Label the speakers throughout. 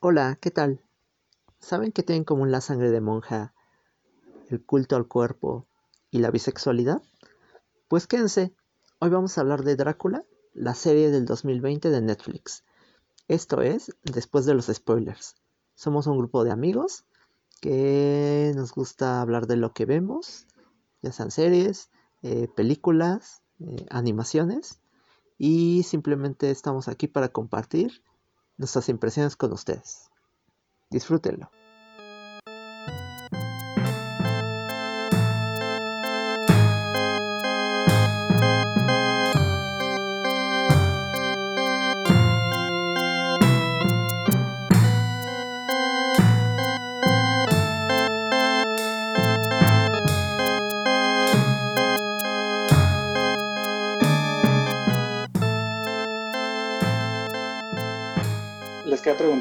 Speaker 1: Hola, ¿qué tal? ¿Saben que tienen común la sangre de monja, el culto al cuerpo y la bisexualidad? Pues quédense, hoy vamos a hablar de Drácula, la serie del 2020 de Netflix. Esto es, después de los spoilers. Somos un grupo de amigos que nos gusta hablar de lo que vemos, ya sean series, eh, películas, eh, animaciones, y simplemente estamos aquí para compartir nuestras impresiones con ustedes. Disfrútenlo.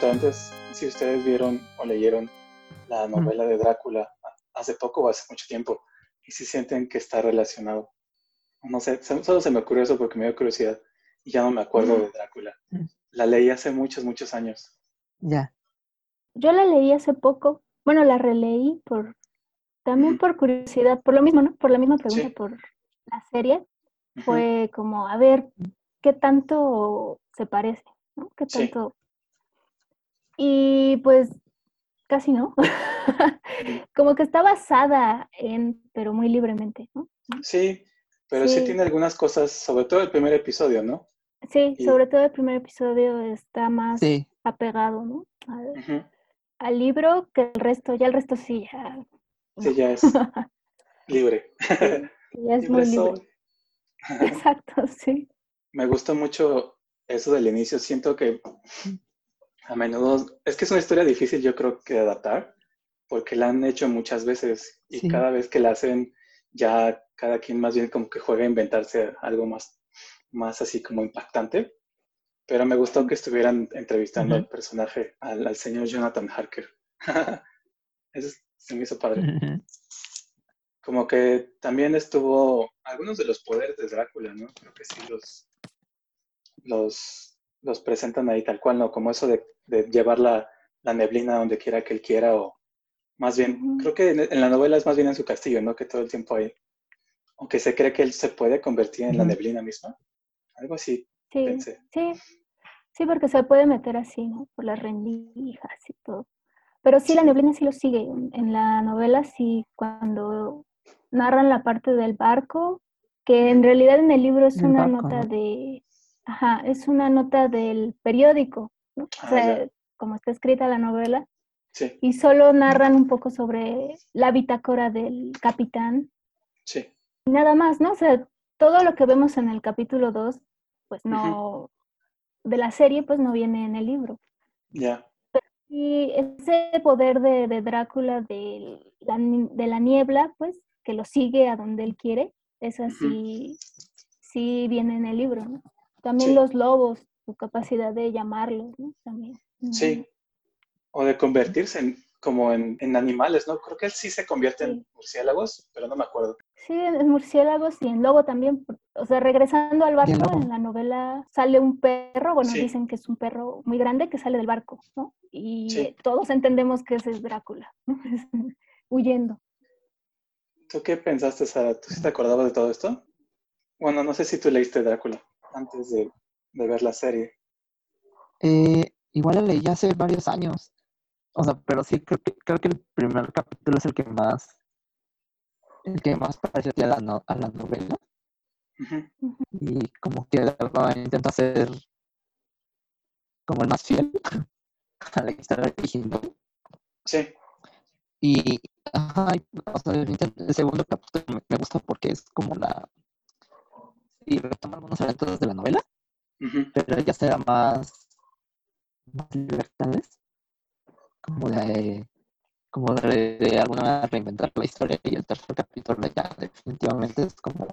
Speaker 2: Antes si ustedes vieron o leyeron la novela de Drácula hace poco o hace mucho tiempo y si sienten que está relacionado. No sé, solo se me ocurrió eso porque me dio curiosidad y ya no me acuerdo de Drácula. La leí hace muchos, muchos años.
Speaker 1: Ya.
Speaker 3: Yo la leí hace poco, bueno, la releí por también por curiosidad, por lo mismo, ¿no? Por la misma pregunta,
Speaker 2: Sí.
Speaker 3: por la serie. Fue como, a ver, ¿qué tanto se parece? ¿no? ¿Qué
Speaker 2: Sí.
Speaker 3: Y pues casi no. Como que está basada en, pero muy libremente, ¿no?
Speaker 2: Sí, pero sí.
Speaker 3: Sí.
Speaker 2: tiene algunas cosas, sobre todo el primer episodio, ¿no?
Speaker 3: Sí,
Speaker 2: Y-
Speaker 3: sobre todo el primer episodio está más
Speaker 1: Sí,
Speaker 3: apegado, ¿no? Al, libro que el resto, ya el resto sí, ya,
Speaker 2: Sí, ya es libre.
Speaker 3: sí, ya es muy
Speaker 2: Libre.
Speaker 3: Exacto, sí.
Speaker 2: Me gusta mucho eso del inicio. Siento que a menudo es que es una historia difícil, yo creo que de adaptar, porque la han hecho muchas veces y
Speaker 1: Sí.
Speaker 2: cada vez que la hacen, ya cada quien más bien como que juega a inventarse algo más, más así como impactante. Pero me gustó que estuvieran entrevistando al personaje, al, al señor Jonathan Harker. Eso se me hizo padre. Como que también estuvo algunos de los poderes de Drácula, ¿no? Creo que sí los, los, los presentan ahí tal cual, ¿no? Como eso de, de llevar la, la neblina donde quiera que él quiera, o más bien, creo que en, en la novela es más bien en su castillo, ¿no? Que todo el tiempo ahí. Aunque se cree que él se puede convertir en la neblina misma. Algo así
Speaker 3: Sí,
Speaker 2: pensé.
Speaker 3: sí, sí, porque se puede meter así, ¿no? Por las rendijas y todo. Pero sí, la neblina sí lo sigue. En, la novela sí, cuando narran la parte del barco, que en realidad en el libro es
Speaker 1: Del
Speaker 3: una
Speaker 1: barco,
Speaker 3: nota
Speaker 1: ¿no?
Speaker 3: de, ajá, es una nota del periódico, ¿no? O
Speaker 2: Ah,
Speaker 3: sea,
Speaker 2: ya.
Speaker 3: como está escrita la novela,
Speaker 2: Sí,
Speaker 3: y solo narran un poco sobre la bitácora del capitán
Speaker 2: sí.
Speaker 3: nada más, ¿no? O sea, todo lo que vemos en el capítulo 2, pues no, de la serie, pues no viene en el libro.
Speaker 2: Ya.
Speaker 3: Y ese poder de, de Drácula de la, de la niebla, pues, que lo sigue a donde él quiere, esa
Speaker 2: Ujú.
Speaker 3: sí, sí viene en el libro, ¿no? También
Speaker 2: Sí.
Speaker 3: los lobos, su capacidad de llamarlos, ¿no? También.
Speaker 2: Sí. O de convertirse en, como en, en animales, ¿no? Creo que él sí se convierte en murciélagos, pero no me acuerdo.
Speaker 3: Sí, en murciélagos y en lobo también. O sea, regresando al barco, en la novela sale un perro, bueno,
Speaker 2: Sí.
Speaker 3: dicen que es un perro muy grande que sale del barco, ¿no? Y
Speaker 2: Sí.
Speaker 3: todos entendemos que ese es Drácula, ¿no? huyendo.
Speaker 2: ¿Tú qué pensaste, Sara? ¿Tú sí te acordabas de todo esto? Bueno, no sé si tú leíste Drácula antes de, de ver la serie.
Speaker 1: Eh, igual la leí hace varios años. O sea, pero sí creo que, creo que el primer capítulo es el que más, el que más pareció a la, no- a la novela. Y como que intenta ser como el más fiel a la historia original.
Speaker 2: Sí,
Speaker 1: Y ajá, y, o sea, el, segundo capítulo me, me gusta porque es como la. Y retoma algunos eventos de la novela,
Speaker 2: ujú.
Speaker 1: pero ya será más. más libertades. Como de. como de, de alguna manera reinventar la historia. Y el tercer capítulo ya definitivamente es como.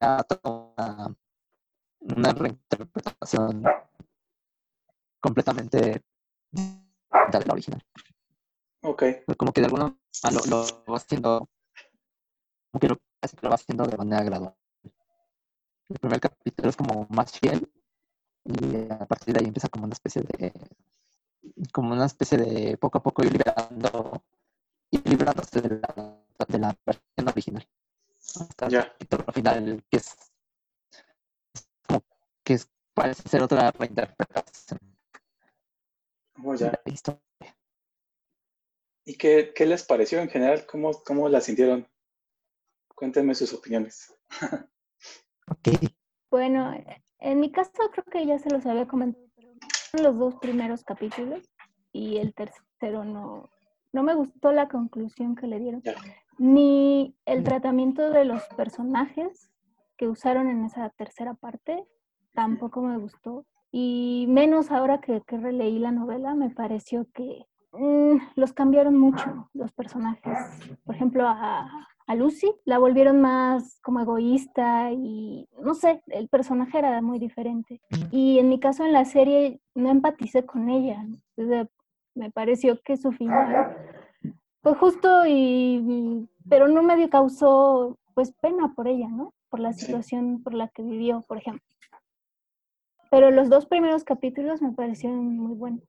Speaker 1: ya una, una reinterpretación completamente de la original.
Speaker 2: ok,
Speaker 1: como que de alguna manera lo, lo va haciendo, como que lo, lo va haciendo de manera gradual. El primer capítulo es como más fiel y a partir de ahí empieza como una especie de, como una especie de poco a poco ir liberando, ir liberándose de la, de la versión original. Hasta
Speaker 2: Ya.
Speaker 1: el final, que es como que es- parece ser otra reinterpretación
Speaker 2: Oh,
Speaker 1: de
Speaker 2: ya.
Speaker 1: la historia.
Speaker 2: ¿Y qué, qué les pareció en general? ¿Cómo, cómo la sintieron? Cuéntenme sus opiniones.
Speaker 1: Ok.
Speaker 3: Bueno, en mi caso creo que ya se los había comentado, pero los dos primeros capítulos y el tercero no, no me gustó la conclusión que le dieron, ni el tratamiento de los personajes que usaron en esa tercera parte, tampoco me gustó. Y menos ahora que, que releí la novela, me pareció que mm, los cambiaron mucho los personajes. Por ejemplo, a, a Lucy la volvieron más como egoísta y no sé, el personaje era muy diferente. Y en mi caso en la serie no empaticé con ella. Me pareció que su final fue justo y pero no me causó pues pena por ella, ¿no? Por la situación por la que vivió, por ejemplo. Pero los dos primeros capítulos me parecieron muy buenos.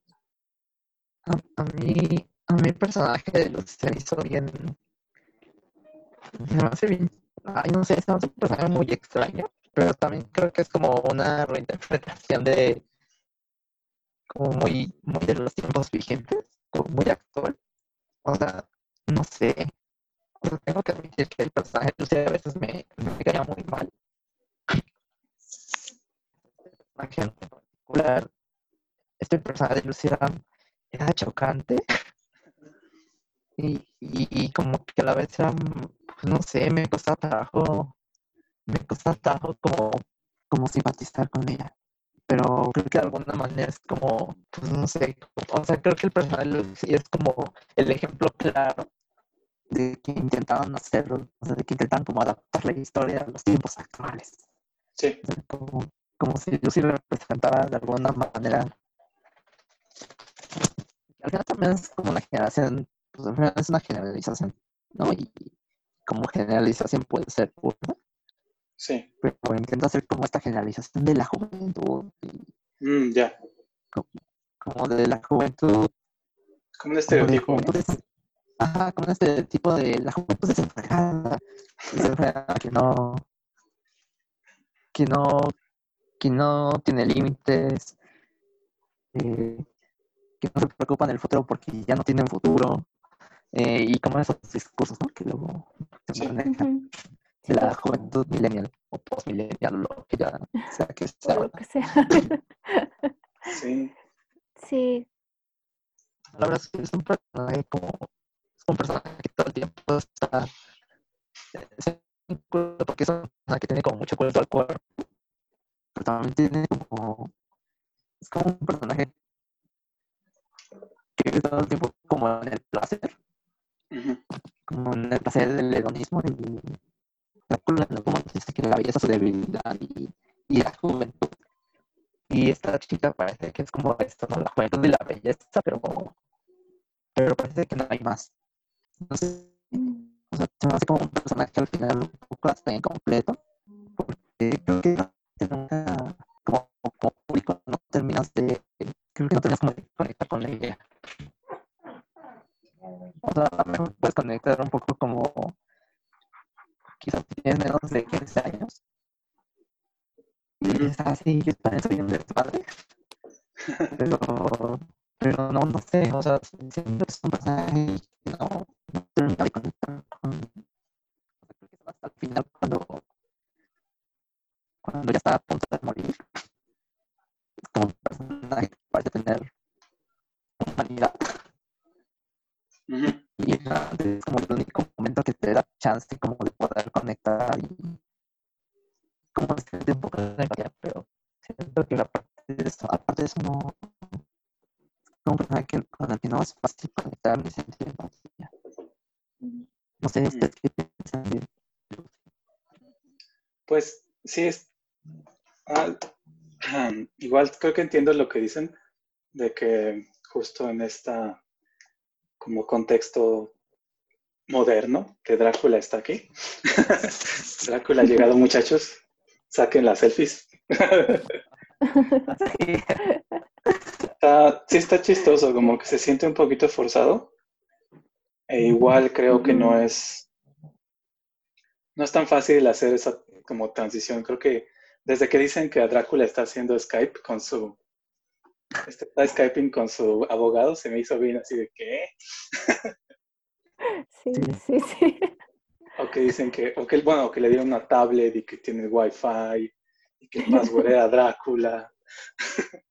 Speaker 1: A, mí, a mí el personaje de Lucy se hizo bien. Se me hace bien. Ay, no sé, se me hace un personaje muy extraño. Pero también creo que es como una reinterpretación de. Como muy, muy de los tiempos vigentes, como muy actual. O sea, no sé. O sea, tengo que admitir que el personaje de Lucy a veces me, me caía muy mal. En particular, este personaje de Lucy era, chocante. Y, y, y como que a la vez era, pues no sé, me costaba trabajo, me costaba trabajo como, como simpatizar con ella. Pero creo que de alguna manera es como, pues no sé, o sea, creo que el personaje de Lucy es como el ejemplo claro de que intentaban hacerlo, o sea, de que intentan como adaptar la historia a los tiempos actuales.
Speaker 2: Sí,
Speaker 1: O sea, como, como si Lucy representara de alguna manera. Al final también es como una generación, pues al final es una generalización, ¿no? Y como generalización puede ser burda,
Speaker 2: sí.
Speaker 1: pero intenta hacer como esta generalización de la juventud,
Speaker 2: Mm, ya.
Speaker 1: como de la juventud,
Speaker 2: Como un
Speaker 1: como de
Speaker 2: estereotipo,
Speaker 1: juventud des- ajá, como este tipo de la juventud desenfrenada, desenfrenada que no, que no, que no tiene límites, eh, que no se preocupan del futuro porque ya no tienen futuro, eh, y como esos discursos, ¿no? Que luego se manejan de la juventud millennial o postmillennial, o lo que ya sea que sea.
Speaker 3: lo que sea.
Speaker 2: Sí,
Speaker 3: sí,
Speaker 1: La verdad es que es un personaje como, es un personaje que todo el tiempo está, porque es un personaje que tiene como mucho culto al cuerpo, pero también tiene como, es como un personaje que vive todo el tiempo como en el placer,
Speaker 2: ujú,
Speaker 1: como en el placer del hedonismo y algún momento dice que la belleza es su debilidad y, y la juventud. Y esta chica parece que es como esto, ¿no? La juventud y la belleza, pero pero parece que no hay más. No sé,
Speaker 3: mm,
Speaker 1: o sea, se me hace como un personaje al final un poco hasta incompleto, porque creo que no- que nunca, como, como público, no terminas de, creo que no terminas como de conectar con ella. O sea, a lo mejor puedes conectar un poco como, quizás tienes menos de 15 años, y dices, ah, sí, yo también soy un desmadre, pero, pero no, no sé, o sea, que es un personaje que no, no termina de conectar con, creo que hasta el final cuando, cuando ya está a punto de morir, es como un personaje que parece tener humanidad, Y es como el único momento que te da chance como de poder conectar y como sentir un poco de pero siento que aparte de eso, aparte de eso no, como que- con el que no es fácil conectar empatía.
Speaker 3: mm.
Speaker 1: No sé, ¿ustedes qué piensan
Speaker 2: Pues sí, es, ah, igual creo que entiendo lo que dicen, de que justo en esta como contexto moderno, que Drácula está aquí. Drácula ha llegado, muchachos. Saquen las selfies.
Speaker 1: Sí.
Speaker 2: Está, sí está chistoso, como que se siente un poquito forzado. E igual creo que no es, no es tan fácil hacer esa como transición. Creo que desde que dicen que a Drácula está haciendo Skype con su, está Skyping con su abogado, se me hizo bien así de ¿qué?
Speaker 3: Sí, sí, sí.
Speaker 2: O que dicen que, o que, bueno, que le dieron una tablet y que tiene wifi y que el password era Drácula.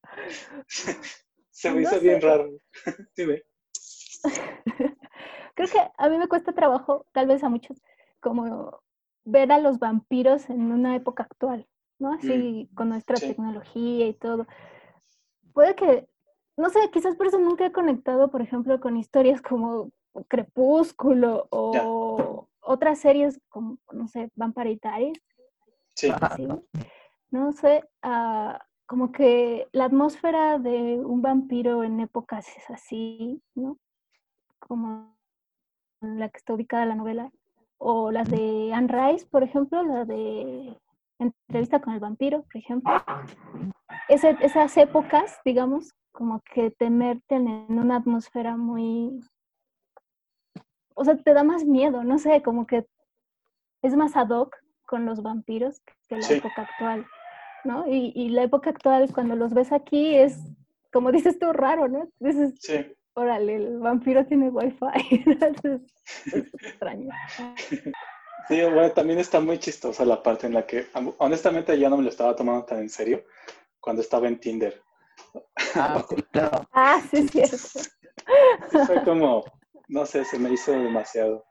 Speaker 2: Se me hizo bien raro. Dime.
Speaker 3: Creo que a mí me cuesta trabajo, tal vez a muchos, como ver a los vampiros en una época actual, ¿no? Así con nuestra tecnología y todo. Puede que, no sé, quizás por eso nunca he conectado, por ejemplo, con historias como Crepúsculo o otras series como, no sé, Vampire Diaries.
Speaker 2: Sí.
Speaker 3: No sé, uh, como que la atmósfera de un vampiro en épocas es así, ¿no? Como la que está ubicada la novela. O las de Anne Rice, por ejemplo, la de Entrevista con el vampiro, por ejemplo. Esas épocas, digamos, como que te meten en una atmósfera muy... O sea, te da más miedo, no sé, como que es más ad hoc con los vampiros que la época actual. ¿no? Y, la época actual, cuando los ves aquí, es, como dices tú, raro, ¿no? Dices,
Speaker 2: sí.
Speaker 3: órale, el vampiro tiene wifi. es, extraño.
Speaker 2: Sí, bueno, también está muy chistosa la parte en la que, honestamente, ya no me lo estaba tomando tan en serio cuando estaba en Tinder.
Speaker 1: Ah, sí, claro.
Speaker 3: Ah, sí, es cierto.
Speaker 2: Sí, fue como, no sé, se me hizo demasiado.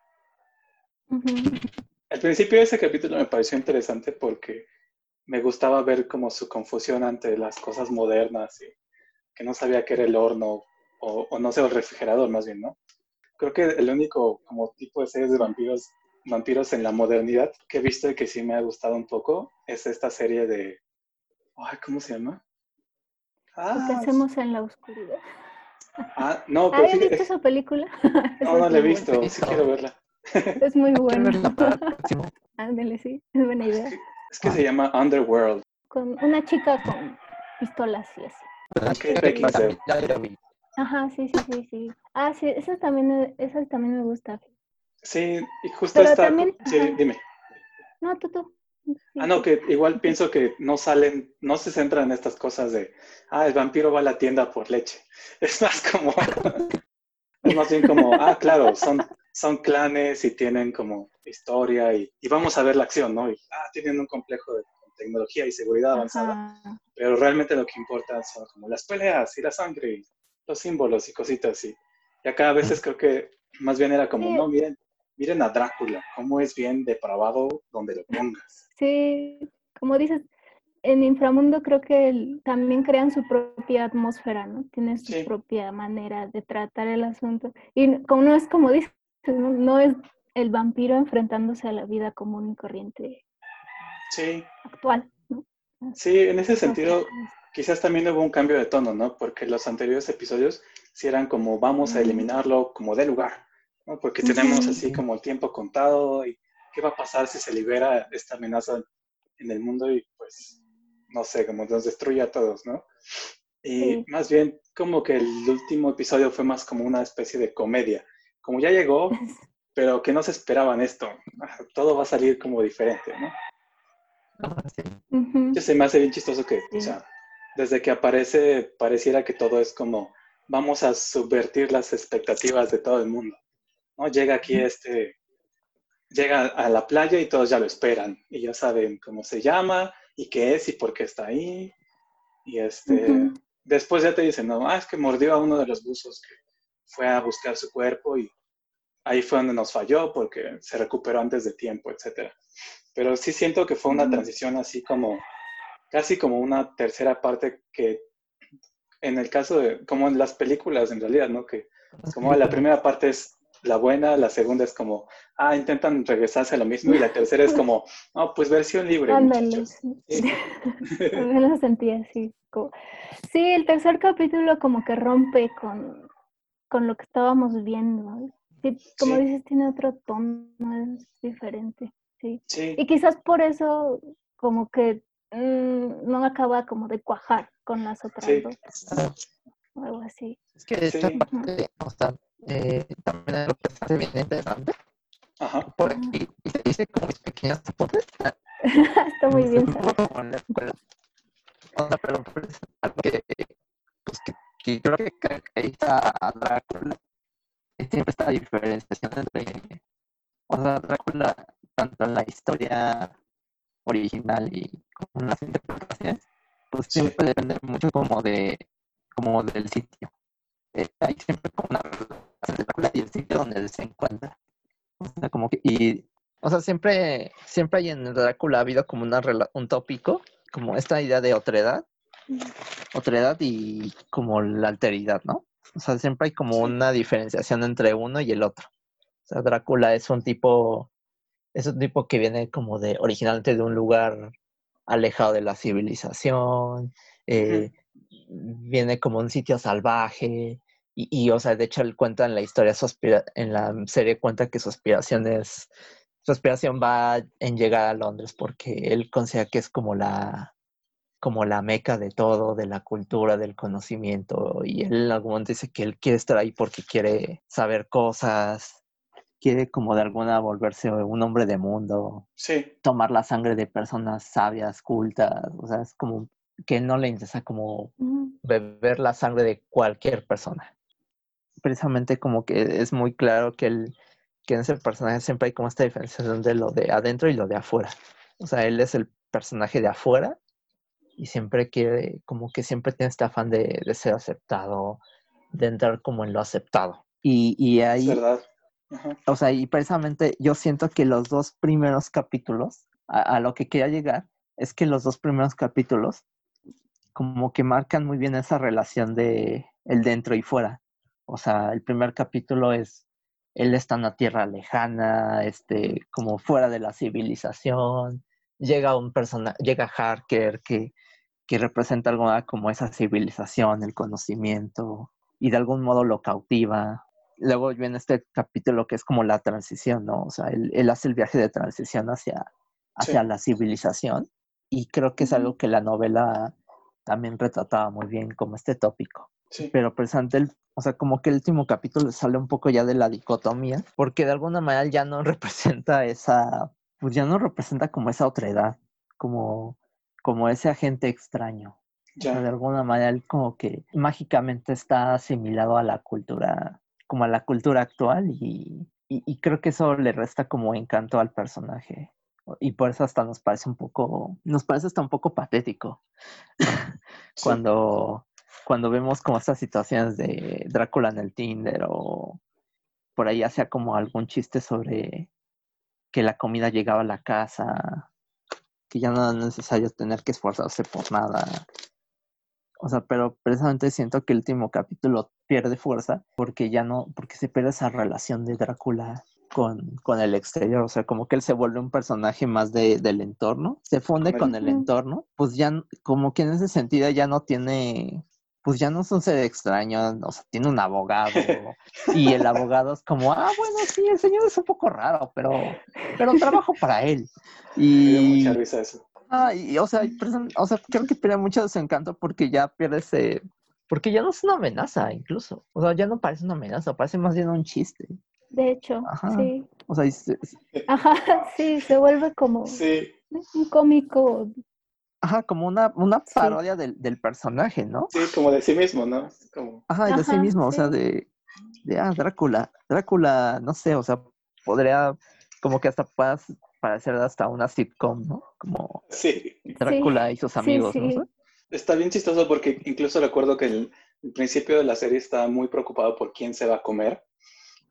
Speaker 2: Al principio de ese capítulo me pareció interesante porque me gustaba ver como su confusión ante las cosas modernas y que no sabía qué era el horno o, no sé, el refrigerador más bien, ¿no? Creo que el único como tipo de series de vampiros, vampiros en la modernidad que he visto y que sí me ha gustado un poco es esta serie de... Ay, ¿Cómo se llama?
Speaker 3: Ah, ¿Qué hacemos en la oscuridad?
Speaker 2: Ah, no, pero
Speaker 3: ¿Has visto esa película?
Speaker 2: No, no la he visto, sí quiero verla.
Speaker 3: Es muy buena. Ándale, sí, es buena idea.
Speaker 2: Es que se llama Underworld.
Speaker 3: Con una chica con pistolas y
Speaker 2: así.
Speaker 3: Ajá, sí, sí, sí, sí. Ah, sí, esa también, esa también me gusta.
Speaker 2: Sí, y justo está... sí, dime.
Speaker 3: No, tú, tú.
Speaker 2: Ah, no, que igual pienso que no salen, no se centran en estas cosas de, ah, el vampiro va a la tienda por leche. Es más como, es más bien como, ah, claro, son, son clanes y tienen como historia y, vamos a ver la acción, ¿no? Y, ah, tienen un complejo de tecnología y seguridad avanzada, pero realmente lo que importa son como las peleas y la sangre y los símbolos y cositas así. Y acá a veces creo que más bien era como, no, miren, miren a Drácula, cómo es bien depravado donde lo pongas.
Speaker 3: Sí, como dices, en Inframundo creo que también crean su propia atmósfera, ¿no? Tienen su propia manera de tratar el asunto. Y como no es como dices, no es el vampiro enfrentándose a la vida común y corriente
Speaker 2: sí.
Speaker 3: actual.
Speaker 2: Sí, en ese sentido, quizás también hubo un cambio de tono, ¿no? Porque los anteriores episodios sí eran como vamos a eliminarlo como de lugar, ¿no? Porque tenemos así como el tiempo contado y qué va a pasar si se libera esta amenaza en el mundo y pues, no sé, como nos destruye a todos, ¿no? Y más bien como que el último episodio fue más como una especie de comedia. Como ya llegó, pero que no se esperaban esto. Todo va a salir como diferente, ¿no? Yo se me hace bien chistoso que, o sea, desde que aparece, pareciera que todo es como, vamos a subvertir las expectativas de todo el mundo. ¿no? Llega aquí este, llega a la playa y todos ya lo esperan y ya saben cómo se llama y qué es y por qué está ahí. Y este, después ya te dicen, no, ah, es que mordió a uno de los buzos que fue a buscar su cuerpo y ahí fue donde nos falló porque se recuperó antes de tiempo, etc. Pero sí siento que fue una transición así como, casi como una tercera parte que en el caso de, como en las películas en realidad, ¿no? Que como la primera parte es la buena, la segunda es como, ah, intentan regresarse a lo mismo y la tercera es como, no, pues versión libre.
Speaker 3: Ándale, sí. lo sentí así. Sí, el tercer capítulo como que rompe con, con lo que estábamos viendo como dices, tiene otro tono, es diferente. Sí. Y quizás por eso, como que mm, no acaba como de cuajar con las otras dos. así.
Speaker 1: Es que esta
Speaker 2: Sí.
Speaker 1: parte, o sea, eh, también es lo que se hace bien interesante.
Speaker 2: Ajá.
Speaker 1: Por aquí y se dice como mis pequeños apuntes.
Speaker 3: Está muy bien.
Speaker 1: Un
Speaker 3: saber.
Speaker 1: poco como en la escuela. O sea, pero pues, algo que, pues, que, que creo que caracteriza a Drácula es siempre esta diferenciación entre, o sea, Drácula, tanto en la historia original y con las interpretaciones, pues
Speaker 2: Sí.
Speaker 1: siempre depende mucho como de, como del sitio. Eh, hay siempre como una relación entre Drácula y el sitio donde él se encuentra. O sea, como que, y, o sea, siempre, siempre hay en Drácula ha habido como una un tópico, como esta idea de otredad, otredad y como la alteridad, ¿no? O sea, siempre hay como una diferenciación entre uno y el otro. O sea, Drácula es un tipo, es un tipo que viene como de, originalmente de un lugar alejado de la civilización, eh, viene como un sitio salvaje, y, y, o sea, de hecho él cuenta en la historia, su aspira- en la serie cuenta que su aspiración es, su aspiración va en llegar a Londres porque él considera que es como la, como la meca de todo, de la cultura, del conocimiento, y él en algún momento dice que él quiere estar ahí porque quiere saber cosas, quiere como de alguna volverse un hombre de mundo,
Speaker 2: Sí,
Speaker 1: tomar la sangre de personas sabias, cultas, o sea, es como que no le interesa como beber la sangre de cualquier persona. Precisamente como que es muy claro que, el, que en ese personaje siempre hay como esta diferenciación de lo de adentro y lo de afuera. O sea, él es el personaje de afuera y siempre quiere, como que siempre tiene este afán de, de ser aceptado, de entrar como en lo aceptado. Y, y
Speaker 2: es
Speaker 1: ahí,
Speaker 2: verdad. Ajá.
Speaker 1: o sea, y precisamente yo siento que los dos primeros capítulos, a, a lo que quería llegar, es que los dos primeros capítulos como que marcan muy bien esa relación de el dentro y fuera. O sea, el primer capítulo es él está en una tierra lejana, este, como fuera de la civilización. Llega un persona, llega Harker que, que representa algo como esa civilización, el conocimiento, y de algún modo lo cautiva. Luego viene este capítulo que es como la transición, ¿no? O sea, él, él hace el viaje de transición hacia, hacia
Speaker 2: Sí.
Speaker 1: la civilización, y creo que es algo que la novela también retrataba muy bien como este tópico.
Speaker 2: Sí,
Speaker 1: Pero presente el, o sea, como que el último capítulo sale un poco ya de la dicotomía, porque de alguna manera ya no representa esa, pues ya no representa como esa otra edad, como, como ese agente extraño. O sea, de alguna manera él como que mágicamente está asimilado a la cultura, como a la cultura actual y, y, y creo que eso le resta como encanto al personaje. Y por eso hasta nos parece un poco, nos parece hasta un poco patético
Speaker 2: Sí,
Speaker 1: cuando, cuando vemos como estas situaciones de Drácula en el Tinder o por ahí hacía como algún chiste sobre que la comida llegaba a la casa, que ya no es necesario tener que esforzarse por nada. O sea, pero precisamente siento que el último capítulo pierde fuerza porque ya no, porque se pierde esa relación de Drácula con, con el exterior, o sea, como que él se vuelve un personaje más de, del entorno, se funde
Speaker 2: Con el-
Speaker 1: entorno, pues ya como que en ese sentido ya no tiene, pues ya no es un ser extraño, o sea, tiene un abogado y el abogado es como, ah, bueno, sí, el señor es un poco raro, pero, pero trabajo para él.
Speaker 2: me dio
Speaker 1: Y,
Speaker 2: mucha risa eso.
Speaker 1: Ah, y, o sea, o sea, creo que pierde mucho de su encanto porque ya pierde ese. Porque ya no es una amenaza, incluso. O sea, ya no parece una amenaza, parece más bien un chiste.
Speaker 3: De hecho,
Speaker 1: Ajá.
Speaker 3: sí.
Speaker 1: O sea, se-
Speaker 3: Ajá, sí, se vuelve como
Speaker 2: Sí,
Speaker 3: un cómico.
Speaker 1: Ajá, como una, una
Speaker 3: Sí.
Speaker 1: parodia del, del personaje, ¿no?
Speaker 2: sí, como de sí mismo, ¿no? Como,
Speaker 1: Ajá, y de sí mismo, o sea, de, de, ah, Drácula. Drácula, no sé, o sea, podría, como que hasta puedas parecer hasta una sitcom, ¿no? Como
Speaker 2: sí.
Speaker 1: Drácula y sus
Speaker 3: Sí,
Speaker 1: amigos, ¿no?
Speaker 3: sí.
Speaker 2: Está bien chistoso porque incluso recuerdo que el, el principio de la serie está muy preocupado por quién se va a comer,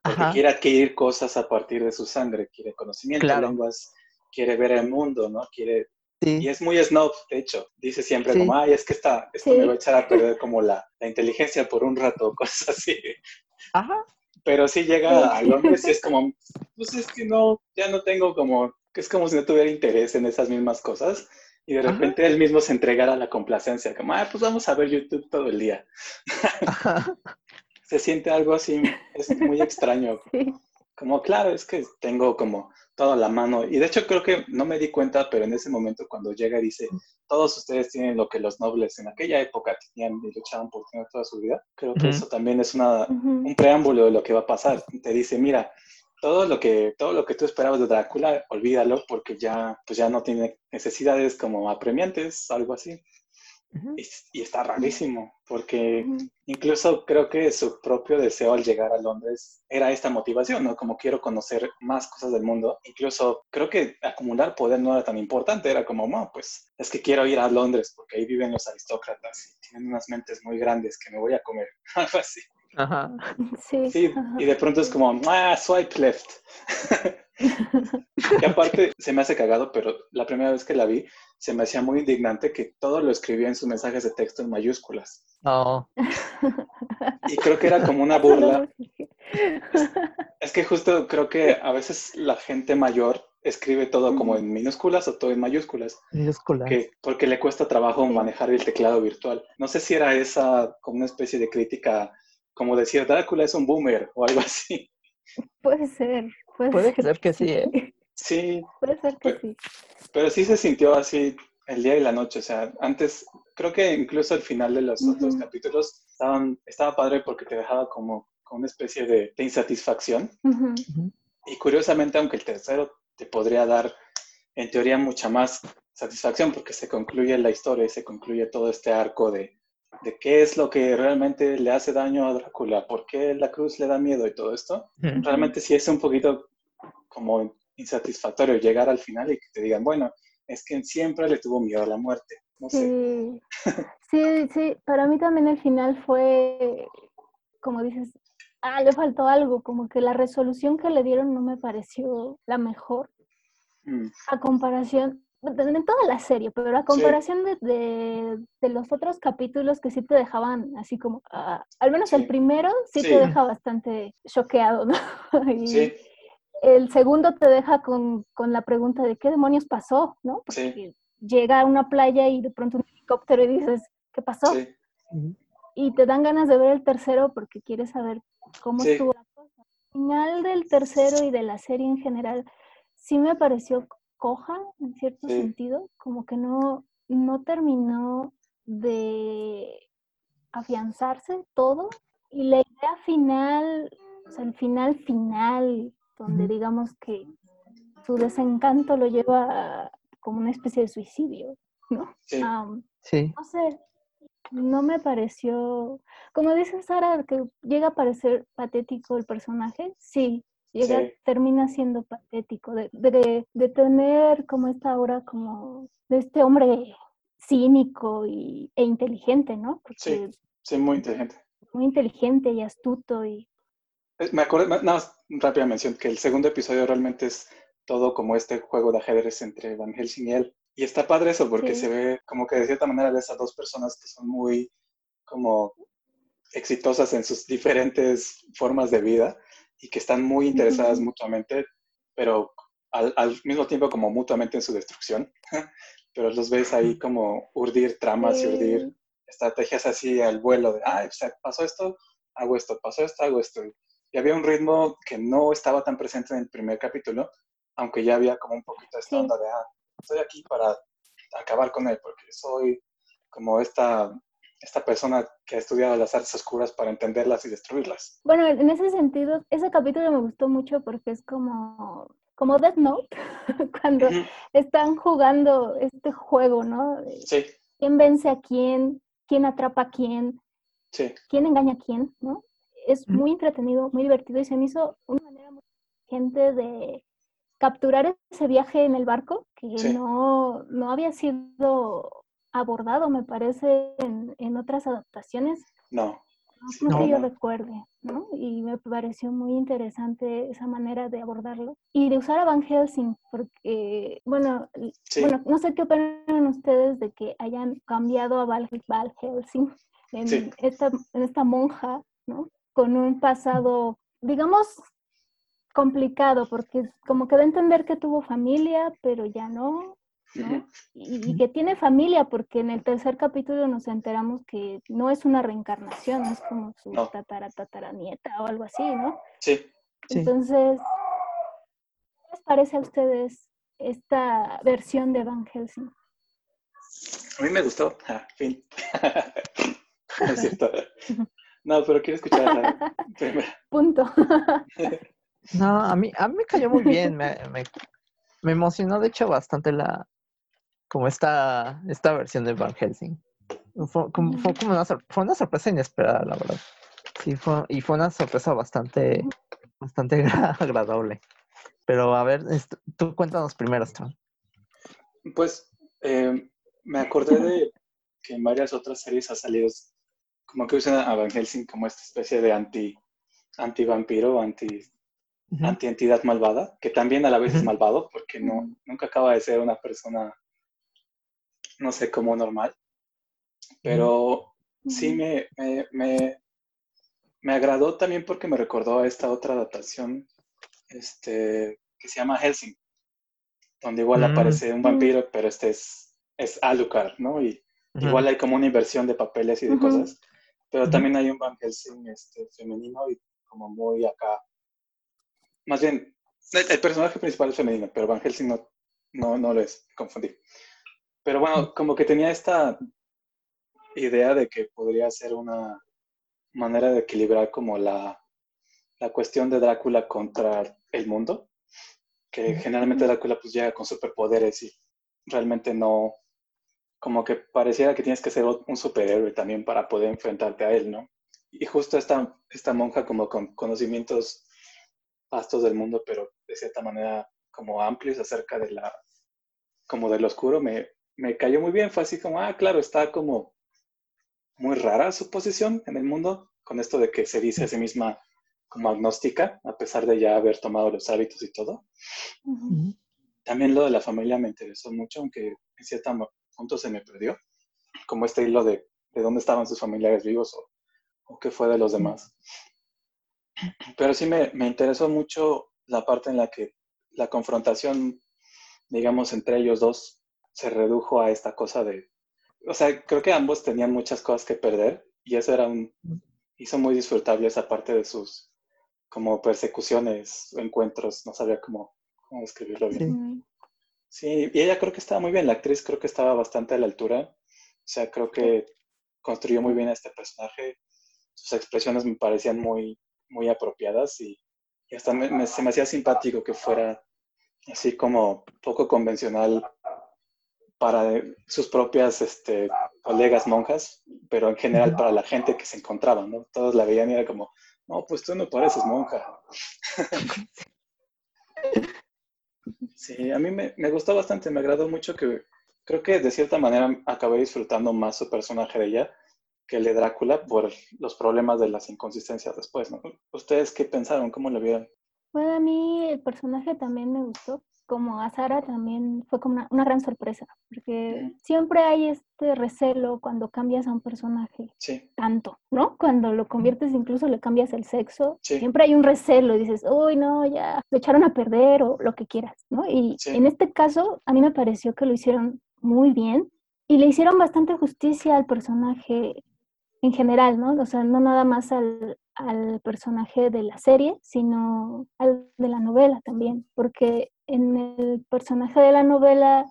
Speaker 2: porque
Speaker 1: Ajá,
Speaker 2: quiere adquirir cosas a partir de su sangre, quiere conocimiento,
Speaker 1: Claro.
Speaker 2: lenguas, quiere ver el mundo, ¿no? Quiere y
Speaker 1: sí,
Speaker 2: es muy snob, de hecho. Dice siempre
Speaker 1: Sí.
Speaker 2: como, ay, es que esta, esto
Speaker 3: Sí.
Speaker 2: me va a echar a perder como la, la inteligencia por un rato, cosas así.
Speaker 1: ajá,
Speaker 2: Pero sí llega a Londres y es como, pues es que no, ya no tengo como, que es como si no tuviera interés en esas mismas cosas. Y de
Speaker 1: Ajá.
Speaker 2: repente él mismo se entregara a la complacencia, como, ah, pues vamos a ver YouTube todo el día.
Speaker 1: ajá.
Speaker 2: Se siente algo así, es muy extraño. Como, claro, es que tengo como toda la mano. Y de hecho creo que no me di cuenta, pero en ese momento cuando llega y dice, todos ustedes tienen lo que los nobles en aquella época tenían y luchaban por tener toda su vida, creo que eso también es una, un preámbulo de lo que va a pasar. Te dice, mira, todo lo que todo lo que tú esperabas de Drácula, olvídalo porque ya pues ya no tiene necesidades como apremiantes, algo así y, está rarísimo, porque incluso creo que su propio deseo al llegar a Londres era esta motivación, ¿no? Como quiero conocer más cosas del mundo. Incluso creo que acumular poder no era tan importante, era como, no, pues es que quiero ir a Londres porque ahí viven los aristócratas y tienen unas mentes muy grandes que me voy a comer, algo así.
Speaker 1: Ajá.
Speaker 3: Sí.
Speaker 2: sí y de pronto es como, ah, swipe left. que aparte se me hace cagado, pero la primera vez que la vi se me hacía muy indignante que todo lo escribía en sus mensajes de texto en mayúsculas.
Speaker 1: Oh.
Speaker 2: Y creo que era como una burla. Es, que justo creo que a veces la gente mayor escribe todo como en minúsculas o todo en mayúsculas.
Speaker 1: Minúsculas.
Speaker 2: porque le cuesta trabajo manejar el teclado virtual. No sé si era esa como una especie de crítica, como decir Drácula es un boomer o algo así.
Speaker 3: Puede ser.
Speaker 1: Puede, ser. que sí, ¿eh?
Speaker 2: Sí.
Speaker 3: Puede ser que sí.
Speaker 2: Pero sí se sintió así el día y la noche. O sea, antes, creo que incluso al final de los otros capítulos estaban, estaba padre porque te dejaba como, como una especie de, insatisfacción. Y curiosamente, aunque el tercero te podría dar, en teoría, mucha más satisfacción porque se concluye la historia y se concluye todo este arco de, de qué es lo que realmente le hace daño a Drácula, por qué la cruz le da miedo y todo esto, realmente sí es un poquito como insatisfactorio llegar al final y que te digan, bueno, es que siempre le tuvo miedo a la muerte. No
Speaker 3: sí. sí, sí, para mí también el final fue, como dices, ah, le faltó algo, como que la resolución que le dieron no me pareció la mejor. Mm. A comparación, en toda la serie, pero a comparación de, de, los otros capítulos que sí te dejaban así como, ah, al menos el primero sí, te deja bastante choqueado, ¿no? y el segundo te deja con, con, la pregunta de qué demonios pasó, ¿no? Porque llega a una playa y de pronto un helicóptero y dices, ¿qué pasó? Y te dan ganas de ver el tercero porque quieres saber cómo estuvo la cosa. Al final del tercero y de la serie en general, sí me pareció coja, en cierto sentido, como que no, no terminó de afianzarse todo. Y la idea final, o sea, el final final, donde digamos que su desencanto lo lleva como una especie de suicidio, ¿no?
Speaker 2: Sí.
Speaker 1: sí.
Speaker 3: No sé, no me pareció, como dice Sara, que llega a parecer patético el personaje, sí, llega, termina siendo patético, de, de, tener como esta hora como de este hombre cínico y, e inteligente, ¿no?
Speaker 2: sí, sí, muy inteligente.
Speaker 3: Muy inteligente y astuto y...
Speaker 2: Eh, me acuerdo, nada más rápida mención, que el segundo episodio realmente es todo como este juego de ajedrez entre Van Helsing y él. Y está padre eso porque se ve como que de cierta manera de esas dos personas que son muy como exitosas en sus diferentes formas de vida y que están muy interesadas mutuamente, pero al, mismo tiempo como mutuamente en su destrucción. pero los ves ahí como urdir tramas y urdir estrategias así al vuelo de, ah, pasó esto, hago esto, pasó esto, hago esto. Y había un ritmo que no estaba tan presente en el primer capítulo, aunque ya había como un poquito esta onda de, ah, estoy aquí para acabar con él, porque soy como esta esta persona que ha estudiado las artes oscuras para entenderlas y destruirlas.
Speaker 3: Bueno, en ese sentido, ese capítulo me gustó mucho porque es como, como Death Note, cuando están jugando este juego, ¿no?
Speaker 2: Sí.
Speaker 3: ¿Quién vence a quién? ¿Quién atrapa a quién?
Speaker 2: Sí.
Speaker 3: ¿Quién engaña a quién? ¿no? Es muy entretenido, muy divertido y se me hizo una manera muy gente de capturar ese viaje en el barco que no, no había sido abordado, me parece, en, otras adaptaciones.
Speaker 2: No.
Speaker 3: No, que yo recuerde, ¿no? Y me pareció muy interesante esa manera de abordarlo. Y de usar a Van Helsing, porque, bueno, bueno no sé qué opinan ustedes de que hayan cambiado a Val, Helsing en, esta, en esta monja, ¿no? Con un pasado, digamos, complicado, porque como que da a entender que tuvo familia, pero ya no, y, que tiene familia, porque en el tercer capítulo nos enteramos que no es una reencarnación, es como su tatara, tatara nieta o algo así, ¿no?
Speaker 2: Sí.
Speaker 3: Entonces, ¿qué les parece a ustedes esta versión de Van Helsing?
Speaker 2: A mí me gustó. Ah, fin. no es cierto. No, pero quiero escuchar la primera.
Speaker 3: Punto.
Speaker 1: No, a mí, a mí me cayó muy bien. Me, me, me emocionó, de hecho, bastante la como esta, esta versión de Van Helsing. Fue como, fue como una, fue una sorpresa inesperada, la verdad. Sí, fue, y fue una sorpresa bastante, bastante agra- agradable. Pero a ver, tú cuéntanos primero, Stan.
Speaker 2: Pues eh, me acordé de que en varias otras series ha salido como que usan a Van Helsing como esta especie de anti, anti vampiro, anti, anti entidad malvada, que también a la vez es malvado porque no, nunca acaba de ser una persona, no sé, como normal. Pero sí me, me, me, me agradó también porque me recordó a esta otra adaptación este, que se llama Helsing, donde igual
Speaker 1: Mm.
Speaker 2: aparece un vampiro, pero este es, es Alucard, ¿no? Y igual hay como una inversión de papeles y de cosas, pero también hay un Van Helsing este, femenino y como muy acá. Más bien, el, el personaje principal es femenino, pero Van Helsing no, no, no lo es, confundí. Pero bueno, como que tenía esta idea de que podría ser una manera de equilibrar como la, la cuestión de Drácula contra el mundo, que
Speaker 1: Ujú.
Speaker 2: generalmente Drácula pues llega con superpoderes y realmente no, como que pareciera que tienes que ser un superhéroe también para poder enfrentarte a él, ¿no? Y justo esta, esta monja como con conocimientos vastos del mundo, pero de cierta manera como amplios acerca de la, como del oscuro, me, me cayó muy bien, fue así como, ah, claro, está como muy rara su posición en el mundo, con esto de que se dice a sí misma como agnóstica, a pesar de ya haber tomado los hábitos y todo.
Speaker 3: Ujú.
Speaker 1: Ujú.
Speaker 2: También lo de la familia me interesó mucho, aunque en cierto punto se me perdió, como este hilo de, de dónde estaban sus familiares vivos o, o qué fue de los demás. Pero sí me, me interesó mucho la parte en la que la confrontación, digamos, entre ellos dos se redujo a esta cosa de, o sea, creo que ambos tenían muchas cosas que perder y eso era un, hizo muy disfrutable esa parte de sus como persecuciones, encuentros, no sabía cómo, cómo describirlo bien.
Speaker 1: Sí.
Speaker 2: Y ella creo que estaba muy bien, la actriz creo que estaba bastante a la altura, o sea, creo que construyó muy bien a este personaje, sus expresiones me parecían muy, muy apropiadas y, y hasta me- me- se me hacía simpático que fuera así como poco convencional para sus propias este, colegas monjas, pero en general para la gente que se encontraba, ¿no? Todos la veían y era como, no, pues tú no pareces monja. Sí, a mí me, me gustó bastante, me agradó mucho que creo que de cierta manera acabé disfrutando más su personaje de ella que el de Drácula por los problemas de las inconsistencias después, ¿no? ¿Ustedes qué pensaron? ¿Cómo lo vieron?
Speaker 3: Bueno, a mí el personaje también me gustó. Como a Sara también fue como una, una gran sorpresa, porque siempre hay este recelo cuando cambias a un personaje
Speaker 2: Sí,
Speaker 3: tanto, ¿no? Cuando lo conviertes, incluso le cambias el sexo,
Speaker 2: Sí.
Speaker 3: siempre hay un recelo y dices, uy, no, ya, lo echaron a perder o lo que quieras, ¿no? Y en este caso, a mí me pareció que lo hicieron muy bien y le hicieron bastante justicia al personaje en general, ¿no? O sea, no nada más al, al personaje de la serie, sino al de la novela también, porque en el personaje de la novela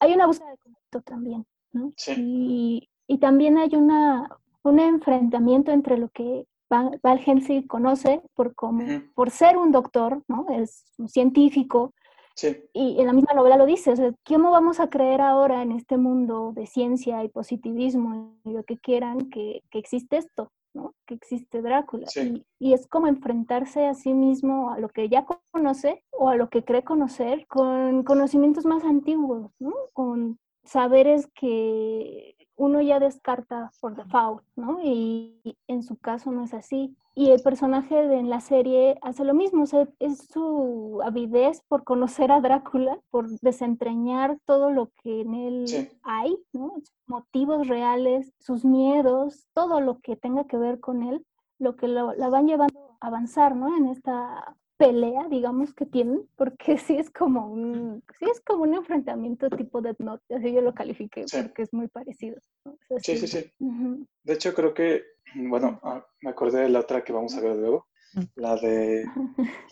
Speaker 3: hay una búsqueda de conflicto también, ¿no?
Speaker 2: Sí.
Speaker 3: Y, y también hay una, un enfrentamiento entre lo que Van Helsing conoce por, como, por ser un doctor, ¿no? Es un científico,
Speaker 2: sí,
Speaker 3: y en la misma novela lo dice, o sea, ¿cómo vamos a creer ahora en este mundo de ciencia y positivismo y lo que quieran que, que existe esto, ¿no? Que existe Drácula.
Speaker 2: Sí.
Speaker 3: Y, y es como enfrentarse a sí mismo a lo que ya conoce o a lo que cree conocer con conocimientos más antiguos, ¿no? Con saberes que uno ya descarta por default, ¿no? Y, y en su caso no es así. Y el personaje de, en la serie hace lo mismo, o sea, es su avidez por conocer a Drácula, por desentrañar todo lo que en él
Speaker 2: Sí.
Speaker 3: hay, ¿no? Motivos reales, sus miedos, todo lo que tenga que ver con él, lo que lo, la van llevando a avanzar, ¿no? En esta pelea, digamos, que tienen, porque sí es como un, sí es como un enfrentamiento tipo Death Note, así yo lo califiqué,
Speaker 2: Sí.
Speaker 3: porque es muy parecido. ¿no? O sea,
Speaker 2: sí, sí, sí.
Speaker 3: ujú,
Speaker 2: De hecho, creo que, bueno, ah, me acordé de la otra que vamos a ver luego, la de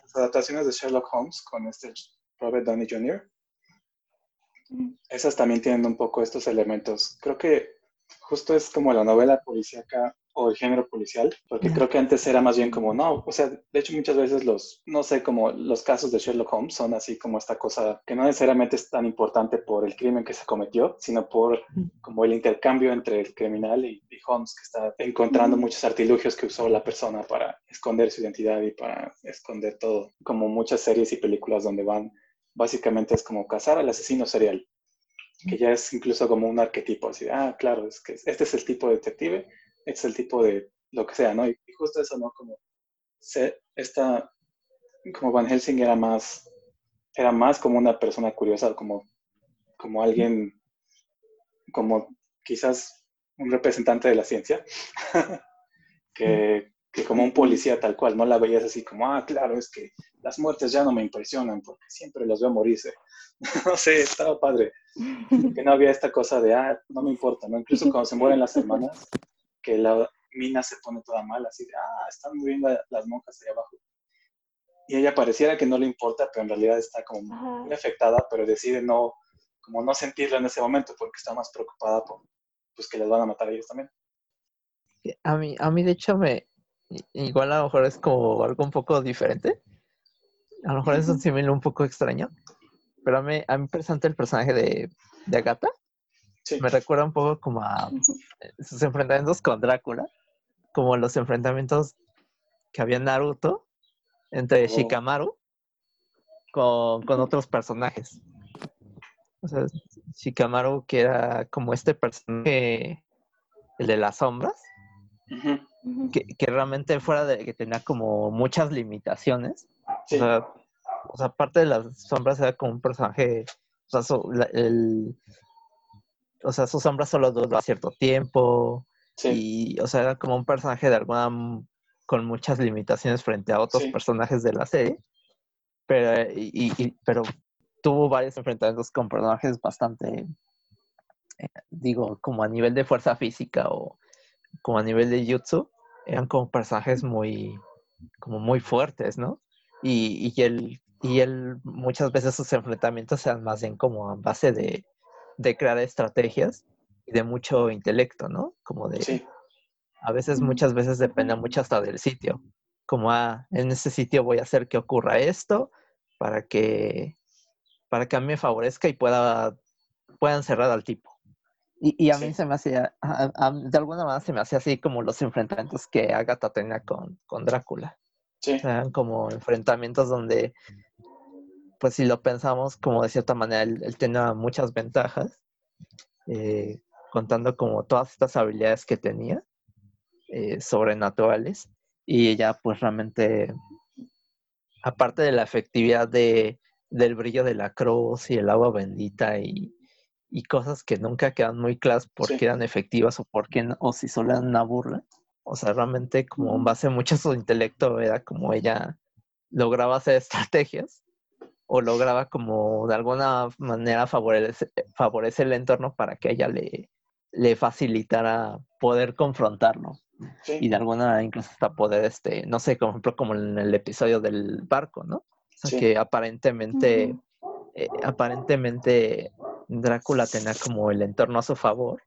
Speaker 2: las adaptaciones de Sherlock Holmes con este Robert Downey Jr. Esas también tienen un poco estos elementos. Creo que justo es como la novela policíaca o el género policial, porque creo que antes era más bien como, no, o sea, de hecho muchas veces los, no sé, como los casos de Sherlock Holmes son así como esta cosa que no necesariamente es tan importante por el crimen que se cometió, sino por como el intercambio entre el criminal y, Holmes, que está encontrando muchos artilugios que usó la persona para esconder su identidad y para esconder todo, como muchas series y películas donde van, básicamente es como cazar al asesino serial que ya es incluso como un arquetipo, así, ah, claro, es que este es el tipo de detective es el tipo de lo que sea, ¿no? Y, justo eso, ¿no? Como se, esta, como Van Helsing era más, era más como una persona curiosa, como, como alguien, como quizás un representante de la ciencia, que, que, como un policía tal cual, no la veías así como, ah, claro, es que las muertes ya no me impresionan porque siempre los veo morirse. no sé, estaba padre. Que no había esta cosa de, ah, no me importa, ¿no? Incluso cuando se mueren las hermanas, que la mina se pone toda mal, así de, ah, están muriendo las monjas ahí abajo. Y ella pareciera que no le importa, pero en realidad está como muy afectada, pero decide no, como no sentirla en ese momento porque está más preocupada por, pues que les van a matar a ellos también.
Speaker 1: A mí, a mí de hecho me, igual a lo mejor es como algo un poco diferente. A lo mejor es un símil un poco extraño. Pero a mí, a mí presenta el personaje de, de Agatha me recuerda un poco como a eh, sus enfrentamientos con Drácula, como los enfrentamientos que había en Naruto entre oh. Shikamaru con, con, otros personajes. O sea, Shikamaru que era como este personaje, el de las sombras, que, que, realmente fuera de que tenía como muchas limitaciones. O, sea, o sea, aparte de las sombras era como un personaje, o sea, el, o sea, su sombra solo duró cierto tiempo. Y, o sea, era como un personaje de alguna con muchas limitaciones frente a otros personajes de la serie. Pero, y, pero tuvo varios enfrentamientos con personajes bastante, eh, digo, como a nivel de fuerza física o como a nivel de jutsu, eran como personajes muy, como muy fuertes, ¿no? Y, y él, y él, muchas veces sus enfrentamientos eran más bien como a base de, de crear estrategias y de mucho intelecto, ¿no? Como de... Sí. A veces, muchas veces depende mucho hasta del sitio. Como, ah, en ese sitio voy a hacer que ocurra esto para que, para que a mí me favorezca y pueda, puedan cerrar al tipo. Y, y a mí se me hacía, de alguna manera se me hacía así como los enfrentamientos que Agatha tenía con, con Drácula. Sí. eran como enfrentamientos donde pues si lo pensamos, como de cierta manera, él, tenía muchas ventajas, eh, contando como todas estas habilidades que tenía, eh, sobrenaturales, y ella pues realmente, aparte de la efectividad de, del brillo de la cruz y el agua bendita y, cosas que nunca quedan muy claras por qué eran efectivas o por qué o si solo eran una burla. O sea, realmente como en base mucho a su intelecto era como ella lograba hacer estrategias o lograba como de alguna manera favorecer, el entorno para que ella le, le facilitara poder confrontarlo. Y de alguna manera incluso hasta poder, este, no sé, como ejemplo como en el episodio del barco, ¿no? O sea, que aparentemente, eh, aparentemente Drácula tenía como el entorno a su favor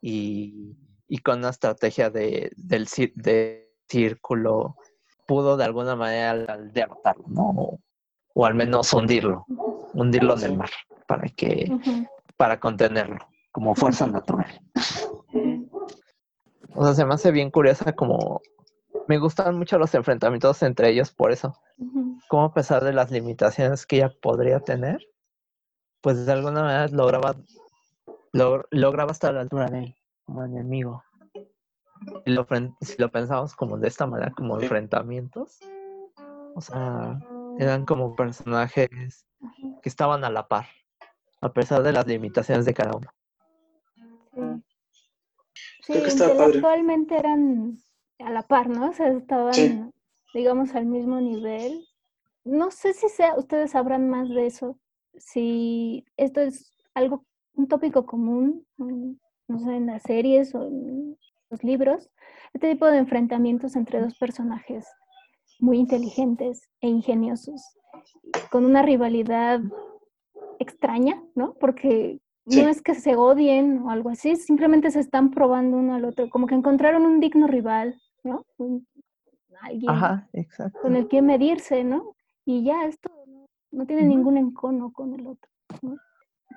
Speaker 1: y, y, con una estrategia de, del de círculo pudo de alguna manera derrotarlo, ¿no? o al menos hundirlo, hundirlo en el mar para que para contenerlo como fuerza natural. O sea, se me hace bien curiosa como me gustan mucho los enfrentamientos entre ellos por eso. Como a pesar de las limitaciones que ella podría tener, pues de alguna manera lograba lograba estar a la altura de él como enemigo. Y lo, si lo pensamos como de esta manera, como enfrentamientos, o sea, eran como personajes que estaban a la par, a pesar de las limitaciones de cada uno.
Speaker 3: Sí, sí intelectualmente eran a la par, ¿no? O sea, estaban, digamos, al mismo nivel. No sé si sea, ustedes sabrán más de eso, si esto es algo, un tópico común, no sé, en las series o en los libros, este tipo de enfrentamientos entre dos personajes muy inteligentes e ingeniosos, con una rivalidad extraña, ¿no? Porque no es que se odien o algo así, simplemente se están probando uno al otro, como que encontraron un digno rival, ¿no? alguien con el que medirse, ¿no? Y ya esto no, tiene ningún encono con el otro.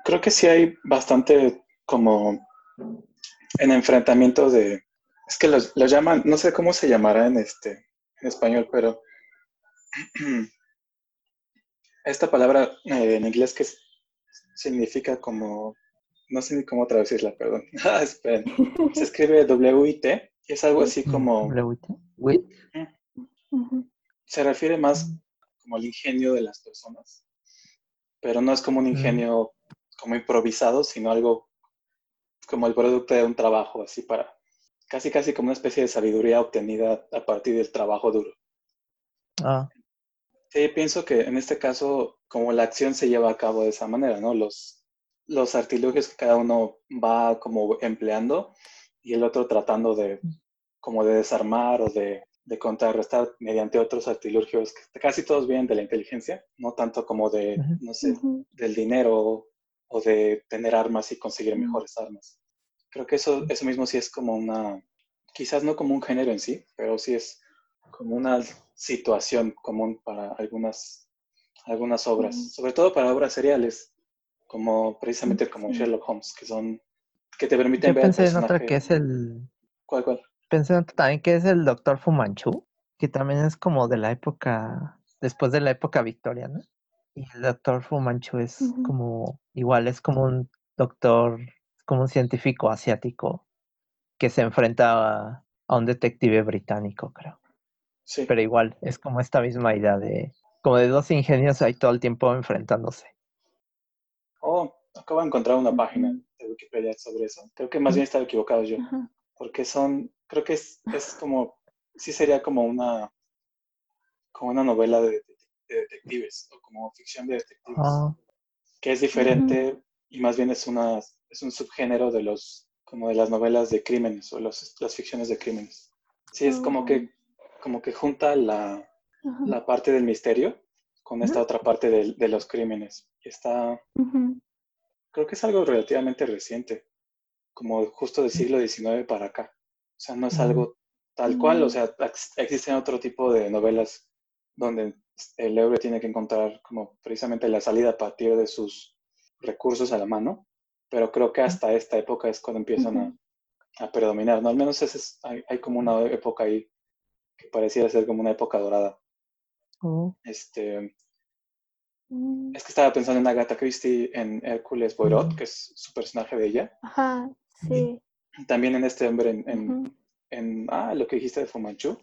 Speaker 2: Creo que sí hay bastante como en enfrentamiento de, es que lo, llaman, no sé cómo se llamará en este, en español, pero esta palabra eh, en inglés que significa como, no sé ni cómo traducirla, perdón. Ah, esperen. Se escribe W-I-T y es algo así como...
Speaker 1: ¿W-I-T?
Speaker 2: Se refiere más como al ingenio de las personas, pero no es como un ingenio como improvisado, sino algo como el producto de un trabajo, así para, casi casi como una especie de sabiduría obtenida a partir del trabajo duro.
Speaker 1: Ah.
Speaker 2: Sí, pienso que en este caso, como la acción se lleva a cabo de esa manera, ¿no? Los, los artilugios que cada uno va como empleando y el otro tratando de como de desarmar o de, de contrarrestar mediante otros artilugios que casi todos vienen de la inteligencia, no tanto como de, no sé, del dinero o de tener armas y conseguir mejores armas. Creo que eso, eso mismo sí es como una, quizás no como un género en sí, pero sí es como una situación común para algunas, algunas obras, sobre todo para obras seriales, como precisamente como Sherlock Holmes, que son, que te permiten
Speaker 1: Yo ver... Pensé en otra que es el...
Speaker 2: ¿Cuál, cuál?
Speaker 1: Pensé en otra también que es el Doctor Fumanchu, que también es como de la época, después de la época victoriana. Y el doctor Fu Manchu es como, igual es como un doctor, como un científico asiático que se enfrenta a, un detective británico, creo.
Speaker 2: Sí.
Speaker 1: Pero igual, es como esta misma idea de, como de dos ingenios ahí todo el tiempo enfrentándose.
Speaker 2: Oh, acabo de encontrar una página de Wikipedia sobre eso. Creo que más bien estaba equivocado yo. Porque son, creo que es, es como, sí sería como una, como una novela de detectives o como ficción de detectives, ah. que es diferente y más bien es, una, es un subgénero de los como de las novelas de crímenes o los, las ficciones de crímenes. Sí, es como que, como que junta la, la parte del misterio con esta otra parte de, de los crímenes. Está, creo que es algo relativamente reciente, como justo del siglo XIX para acá. O sea, no es algo tal cual, o sea, existen otro tipo de novelas donde el héroe tiene que encontrar como precisamente la salida a partir de sus recursos a la mano, pero creo que hasta esta época es cuando empiezan a, a, predominar, ¿no? Al menos es, hay, hay, como una época ahí que pareciera ser como una época dorada.
Speaker 1: Oh.
Speaker 2: Este, mm. Es que estaba pensando en Agatha Christie, en Hércules Poirot, que es su personaje de ella.
Speaker 3: Ajá, sí.
Speaker 2: También en este hombre, en, en, en ah, lo que dijiste de Fumanchu.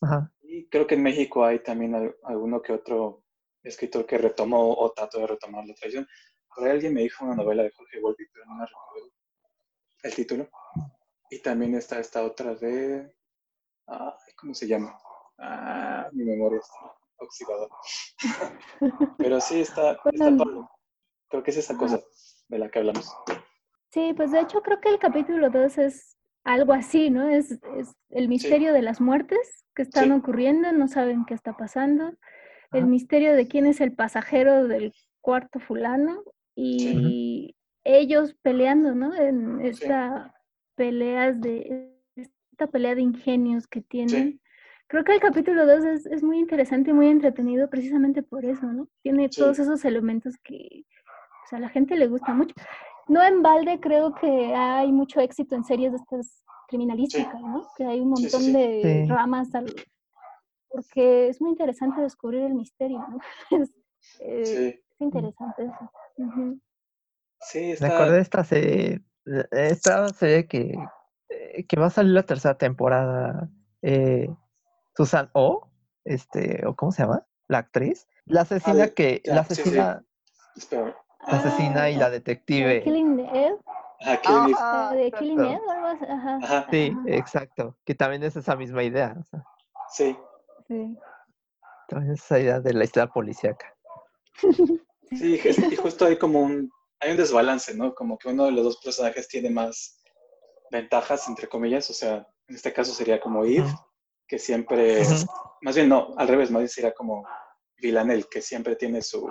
Speaker 1: Ajá.
Speaker 2: Y creo que en México hay también alguno que otro escritor que retomó o trató de retomar la tradición. Por ahí alguien me dijo una novela de Jorge Volpi, pero no me recuerdo el título. Y también está esta otra de... ¿Cómo se llama? Ah, mi memoria está oxidada. pero sí, está, está Creo que es esa cosa de la que hablamos.
Speaker 3: Sí, pues de hecho creo que el capítulo 2 es algo así, ¿no? Es, es el misterio de las muertes que están ocurriendo, no saben qué está pasando, el misterio de quién es el pasajero del cuarto fulano y ellos peleando, ¿no? En esta peleas de esta pelea de ingenios que tienen. Creo que el capítulo 2 es, es, muy interesante y muy entretenido precisamente por eso, ¿no? Tiene todos esos elementos que pues, a la gente le gusta mucho. No en balde creo que hay mucho éxito en series de estas criminalística, ¿no? Que hay un montón de ramas, porque es muy interesante descubrir el misterio, ¿no? Es, interesante eso.
Speaker 2: Sí,
Speaker 1: está... Me acuerdo de esta serie, esta serie que, eh, que va a salir la tercera temporada. Eh, Susan O, este, o ¿cómo se llama? La actriz. La ah, asesina que, la asesina, la asesina y la detective.
Speaker 3: Killing the
Speaker 2: Ah,
Speaker 3: de Killing Ajá.
Speaker 1: Sí, exacto. Que también es esa misma idea.
Speaker 2: Sí.
Speaker 3: Sí.
Speaker 1: También es esa idea de la isla policíaca.
Speaker 2: Sí, y justo hay como un, hay un desbalance, ¿no? Como que uno de los dos personajes tiene más ventajas, entre comillas, o sea, en este caso sería como Eve, que siempre más bien no, al revés, más bien sería como Villanel, que siempre tiene su,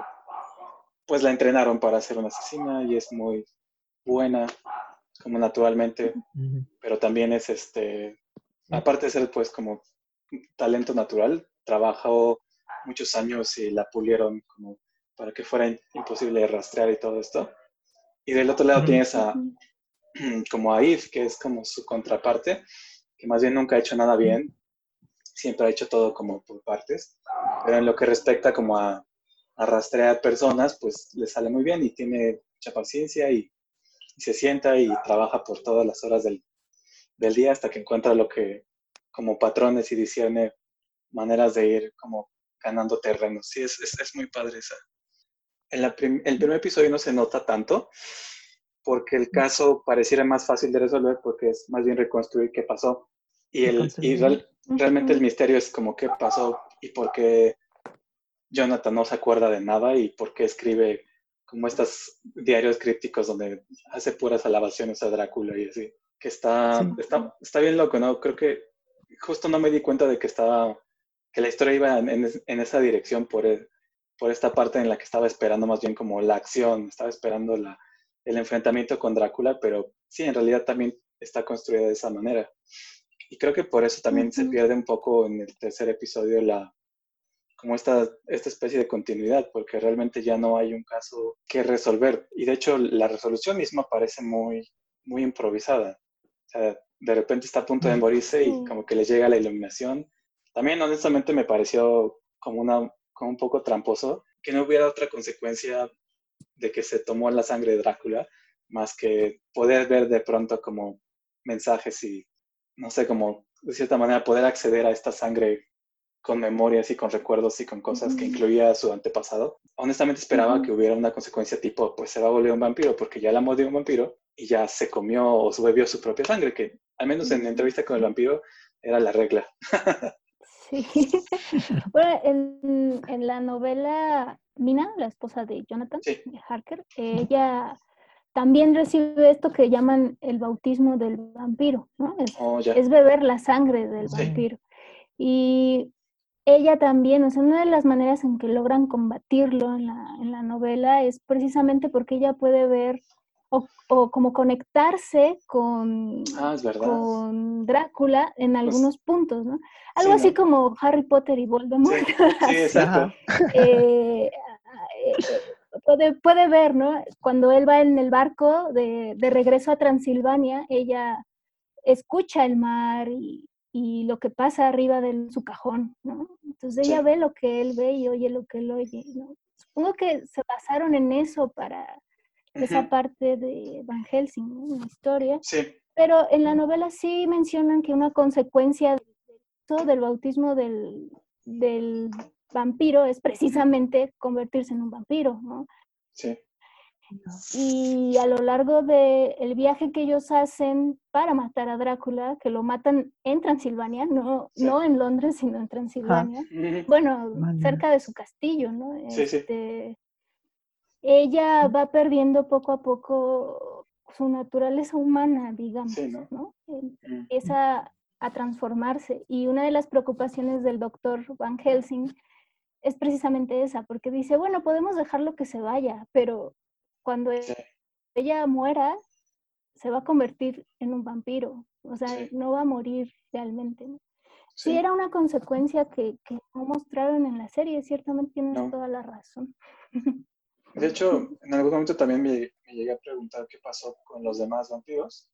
Speaker 2: pues la entrenaron para ser una asesina y es muy buena, como naturalmente, pero también es este, aparte de ser pues como talento natural, trabajó muchos años y la pulieron como para que fuera imposible rastrear y todo esto. Y del otro lado tienes a como a que es como su contraparte, que más bien nunca ha hecho nada bien, siempre ha hecho todo como por partes, pero en lo que respecta como a, a rastrear personas, pues le sale muy bien y tiene mucha paciencia y, se sienta y trabaja por todas las horas del, del, día hasta que encuentra lo que como patrones y discierne maneras de ir como ganando terreno. Sí, es, es, es muy padre esa. En la el primer episodio no se nota tanto porque el caso pareciera más fácil de resolver porque es más bien reconstruir qué pasó. Y, el, y realmente el misterio es como qué pasó y por qué Jonathan no se acuerda de nada y por qué escribe como estos diarios crípticos donde hace puras alabaciones a Drácula y así. Que está, está, está, bien loco, ¿no? Creo que justo no me di cuenta de que estaba, que la historia iba en, en, esa dirección por, por esta parte en la que estaba esperando más bien como la acción, estaba esperando la, el enfrentamiento con Drácula, pero sí, en realidad también está construida de esa manera. Y creo que por eso también se pierde un poco en el tercer episodio la como esta, esta especie de continuidad, porque realmente ya no hay un caso que resolver. Y de hecho la resolución misma parece muy, muy improvisada. O sea, de repente está a punto de morirse y como que le llega la iluminación. También honestamente me pareció como, una, como un poco tramposo que no hubiera otra consecuencia de que se tomó la sangre de Drácula, más que poder ver de pronto como mensajes y, no sé, como de cierta manera poder acceder a esta sangre con memorias y con recuerdos y con cosas que incluía su antepasado. Honestamente esperaba que hubiera una consecuencia tipo, pues se va a volver un vampiro porque ya la mordió un vampiro y ya se comió o bebió su propia sangre, que al menos en la entrevista con el vampiro era la regla.
Speaker 3: sí. bueno, en, en la novela Mina, la esposa de Jonathan Harker, ella también recibe esto que llaman el bautismo del vampiro, ¿no? Es, oh, beber la sangre del vampiro. Y ella también, o sea, una de las maneras en que logran combatirlo en la, en la novela es precisamente porque ella puede ver o, o como conectarse con,
Speaker 2: ah,
Speaker 3: con Drácula en pues algunos puntos, ¿no? Algo así como Harry Potter y Voldemort.
Speaker 2: Sí, exacto.
Speaker 3: Eh, puede, puede ver, ¿no? Cuando él va en el barco de, de regreso a Transilvania, ella escucha el mar y, y, lo que pasa arriba de su cajón, ¿no? Entonces ella ve lo que él ve y oye lo que él oye, ¿no? Supongo que se basaron en eso para esa parte de Van Helsing, ¿no? la historia.
Speaker 2: Sí.
Speaker 3: Pero en la novela sí mencionan que una consecuencia del bautismo del, del vampiro es precisamente convertirse en un vampiro, ¿no?
Speaker 2: Sí.
Speaker 3: Y a lo largo del el viaje que ellos hacen para matar a Drácula, que lo matan en Transilvania, no, no en Londres, sino en Transilvania, bueno, cerca de su castillo, ¿no?
Speaker 2: Sí, este,
Speaker 3: Ella va perdiendo poco a poco su naturaleza humana, digamos, ¿no? ¿no? Empieza a transformarse. Y una de las preocupaciones del doctor Van Helsing es precisamente esa, porque dice, bueno, podemos dejarlo que se vaya, pero cuando ella muera, se va a convertir en un vampiro, o sea, no va a morir realmente. Sí. era una consecuencia que, que, no mostraron en la serie, ciertamente tienes toda la razón.
Speaker 2: De hecho, en algún momento también me, me, llegué a preguntar qué pasó con los demás vampiros,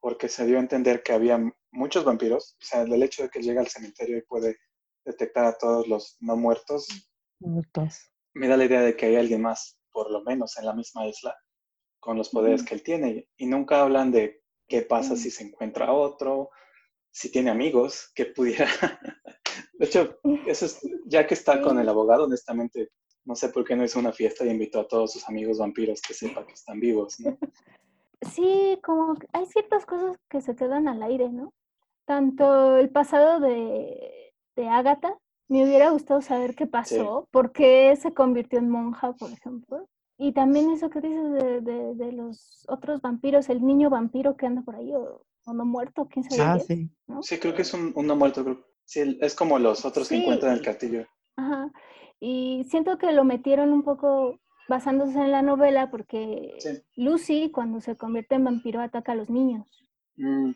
Speaker 2: porque se dio a entender que había muchos vampiros, o sea, el hecho de que llega al cementerio y puede detectar a todos los no muertos,
Speaker 1: muertos.
Speaker 2: me da la idea de que hay alguien más, por lo menos en la misma isla, con los poderes que él tiene. Y nunca hablan de qué pasa si se encuentra otro, si tiene amigos, que pudiera... de hecho, eso es, ya que está con el abogado, honestamente, no sé por qué no hizo una fiesta y invitó a todos sus amigos vampiros que sepa que están vivos, ¿no?
Speaker 3: Sí, como hay ciertas cosas que se quedan al aire, ¿no? Tanto el pasado de de Agatha. Me hubiera gustado saber qué pasó, por qué se convirtió en monja, por ejemplo. Y también eso que dices de, de, los otros vampiros, el niño vampiro que anda por ahí, o, no muerto, quién sabe.
Speaker 1: Ah,
Speaker 2: sí. ¿no? Sí, creo que es un, no muerto, Sí, es como los otros que encuentran en el castillo.
Speaker 3: Ajá. Y siento que lo metieron un poco basándose en la novela porque Lucy, cuando se convierte en vampiro, ataca a los niños. Mm.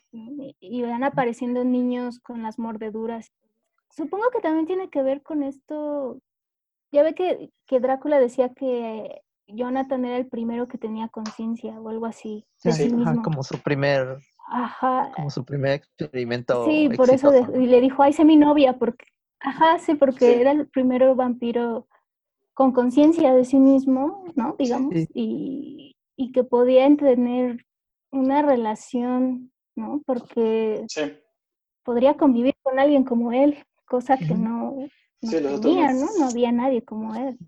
Speaker 3: Y, van apareciendo niños con las mordeduras. Supongo que también tiene que ver con esto. Ya ve que, que Drácula decía que Jonathan era el primero que tenía conciencia o algo así.
Speaker 1: Sí, como su primer Ajá. Como su primer experimento.
Speaker 3: Sí, por eso y le dijo, ay, sé mi novia, porque, ajá, sí, porque era el primero vampiro con conciencia de sí mismo, ¿no? Digamos, y, y, que podía tener una relación, ¿no? Porque podría convivir con alguien como él, cosa que no, no tenía, ¿no? No había nadie como él.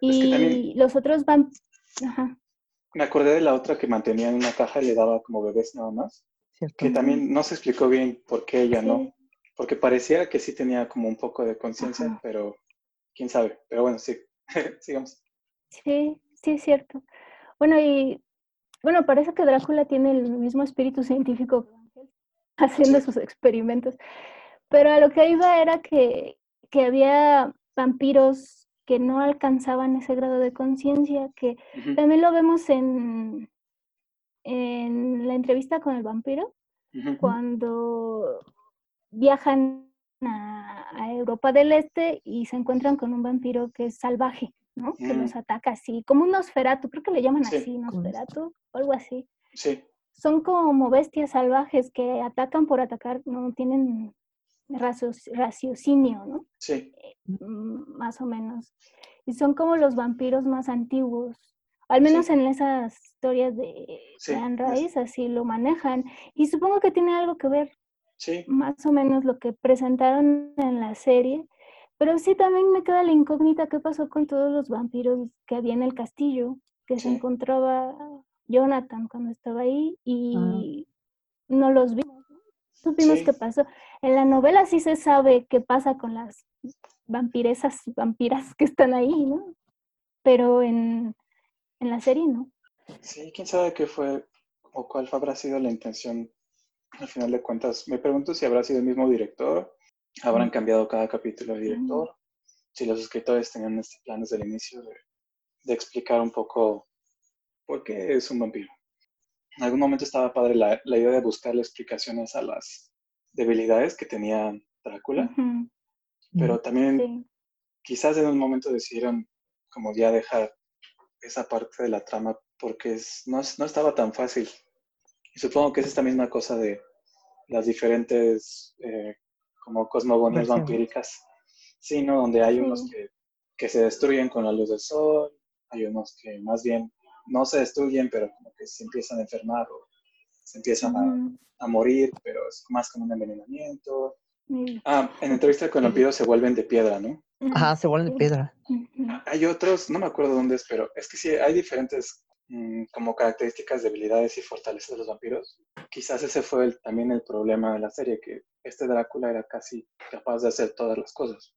Speaker 3: y los otros vampiros, ajá
Speaker 2: me acordé de la otra que mantenía en una caja y le daba como bebés nada más. Que también no se explicó bien por qué ella no. Porque parecía que sí tenía como un poco de conciencia, pero quién sabe. Pero bueno, sí, sigamos.
Speaker 3: Sí, sí es cierto. Bueno, y bueno, parece que Drácula tiene el mismo espíritu científico haciendo sus experimentos. Pero a lo que iba era que, que había vampiros que no alcanzaban ese grado de conciencia, que también lo vemos en, en la entrevista con el vampiro, cuando viajan a, Europa del Este y se encuentran con un vampiro que es salvaje, ¿no? Que los ataca así, como un Nosferatu, creo que le llaman así, Nosferatu, o algo así.
Speaker 2: Sí.
Speaker 3: Son como bestias salvajes que atacan por atacar, no tienen raciocinio, ¿no?
Speaker 2: Sí.
Speaker 3: Mm, más o menos. Y son como los vampiros más antiguos. Al menos en esas historias de sí. Anne así lo manejan. Y supongo que tiene algo que ver.
Speaker 2: Sí.
Speaker 3: Más o menos lo que presentaron en la serie. Pero sí también me queda la incógnita qué pasó con todos los vampiros que había en el castillo, que se encontraba Jonathan cuando estaba ahí y no los vimos supimos qué pasó. En la novela sí se sabe qué pasa con las vampiresas, vampiras que están ahí, ¿no? Pero en, la serie no.
Speaker 2: Sí, quién sabe qué fue o cuál habrá sido la intención al final de cuentas. Me pregunto si habrá sido el mismo director, habrán cambiado cada capítulo de director, si los escritores tenían este plan desde el inicio de, de explicar un poco por qué es un vampiro en algún momento estaba padre la, idea de buscarle explicaciones a las debilidades que tenía Drácula, pero también quizás en un momento decidieron como ya dejar esa parte de la trama porque no, estaba tan fácil. Y supongo que es esta misma cosa de las diferentes eh, como cosmogonias vampíricas, sí, ¿no? Donde hay unos que, que se destruyen con la luz del sol, hay unos que más bien no se destruyen, pero como que se empiezan a enfermar o se empiezan a, morir, pero es más como un envenenamiento. Ah, en entrevista con vampiros se vuelven de piedra, ¿no?
Speaker 1: Ajá, se vuelven de piedra.
Speaker 2: Hay otros, no me acuerdo dónde es, pero es que sí, hay diferentes como características, debilidades y fortalezas de los vampiros. Quizás ese fue también el problema de la serie, que este Drácula era casi capaz de hacer todas las cosas.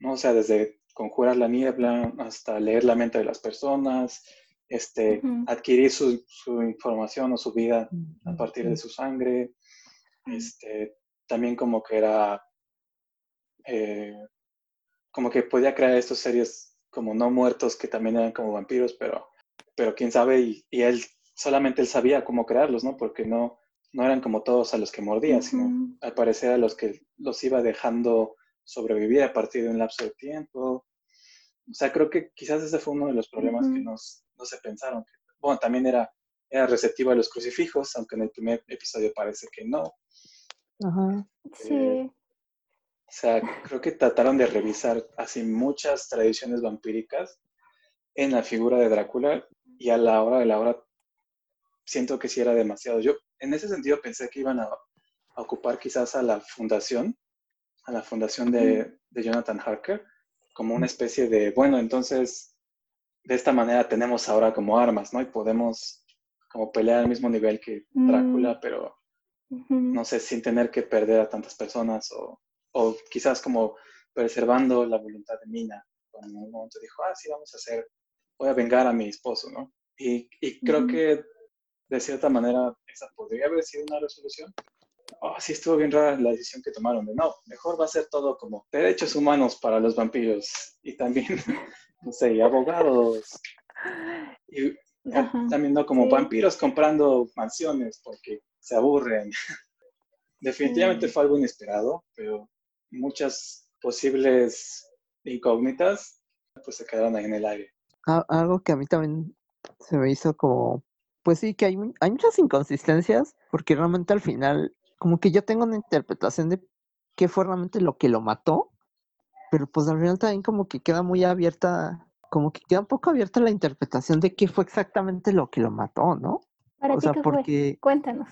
Speaker 2: ¿no? O sea, desde conjurar la niebla hasta leer la mente de las personas, este, adquirir su, información o su vida a partir de su sangre. Este, también como que era, eh, como que podía crear estos seres como no muertos que también eran como vampiros, pero, pero quién sabe, y, él solamente él sabía cómo crearlos, ¿no? Porque no, no eran como todos a los que mordía, sino al parecer a los que los iba dejando sobrevivir a partir de un lapso de tiempo. O sea, creo que quizás ese fue uno de los problemas que nos, no se pensaron. Bueno, también era, era receptivo a los crucifijos, aunque en el primer episodio parece que no.
Speaker 3: Ajá. Sí. Eh,
Speaker 2: o sea, creo que trataron de revisar así muchas tradiciones vampíricas en la figura de Drácula y a la hora de la hora siento que sí era demasiado. Yo en ese sentido pensé que iban a, ocupar quizás a la fundación, a la fundación de, de Jonathan Harker, como una especie de, bueno, entonces de esta manera tenemos ahora como armas, ¿no? Y podemos como pelear al mismo nivel que Drácula, mm. pero no sé, sin tener que perder a tantas personas o, o, quizás como preservando la voluntad de Mina, cuando en un momento dijo, ah, sí, vamos a hacer, voy a vengar a mi esposo, ¿no? Y, y creo que de cierta manera esa podría haber sido una resolución, oh, sí estuvo bien rara la decisión que tomaron de no, mejor va a ser todo como derechos humanos para los vampiros y también, no sé, abogados. Y también no como vampiros comprando mansiones porque se aburren. Definitivamente fue algo inesperado, pero muchas posibles incógnitas pues se quedaron ahí en el aire.
Speaker 1: Algo que a mí también se me hizo como, pues sí, que hay, hay muchas inconsistencias, porque realmente al final, como que yo tengo una interpretación de qué fue realmente lo que lo mató, pero pues al final también como que queda muy abierta, como que queda un poco abierta la interpretación de qué fue exactamente lo que lo mató, ¿no?
Speaker 3: o sea, porque... Cuéntanos.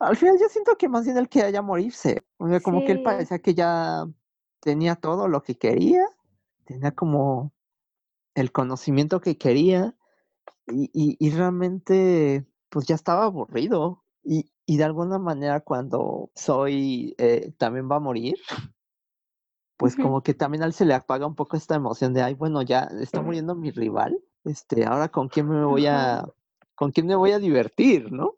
Speaker 1: Al final yo siento que más bien él quería ya morirse. O sea, como que él parecía que ya tenía todo lo que quería, tenía como el conocimiento que quería y, y, realmente pues ya estaba aburrido. Y, y, de alguna manera cuando Soy eh, también va a morir, pues como que también a él se le apaga un poco esta emoción de, ay, bueno, ya está muriendo mi rival, este, ahora con quién me voy a, con quién me voy a divertir, ¿no?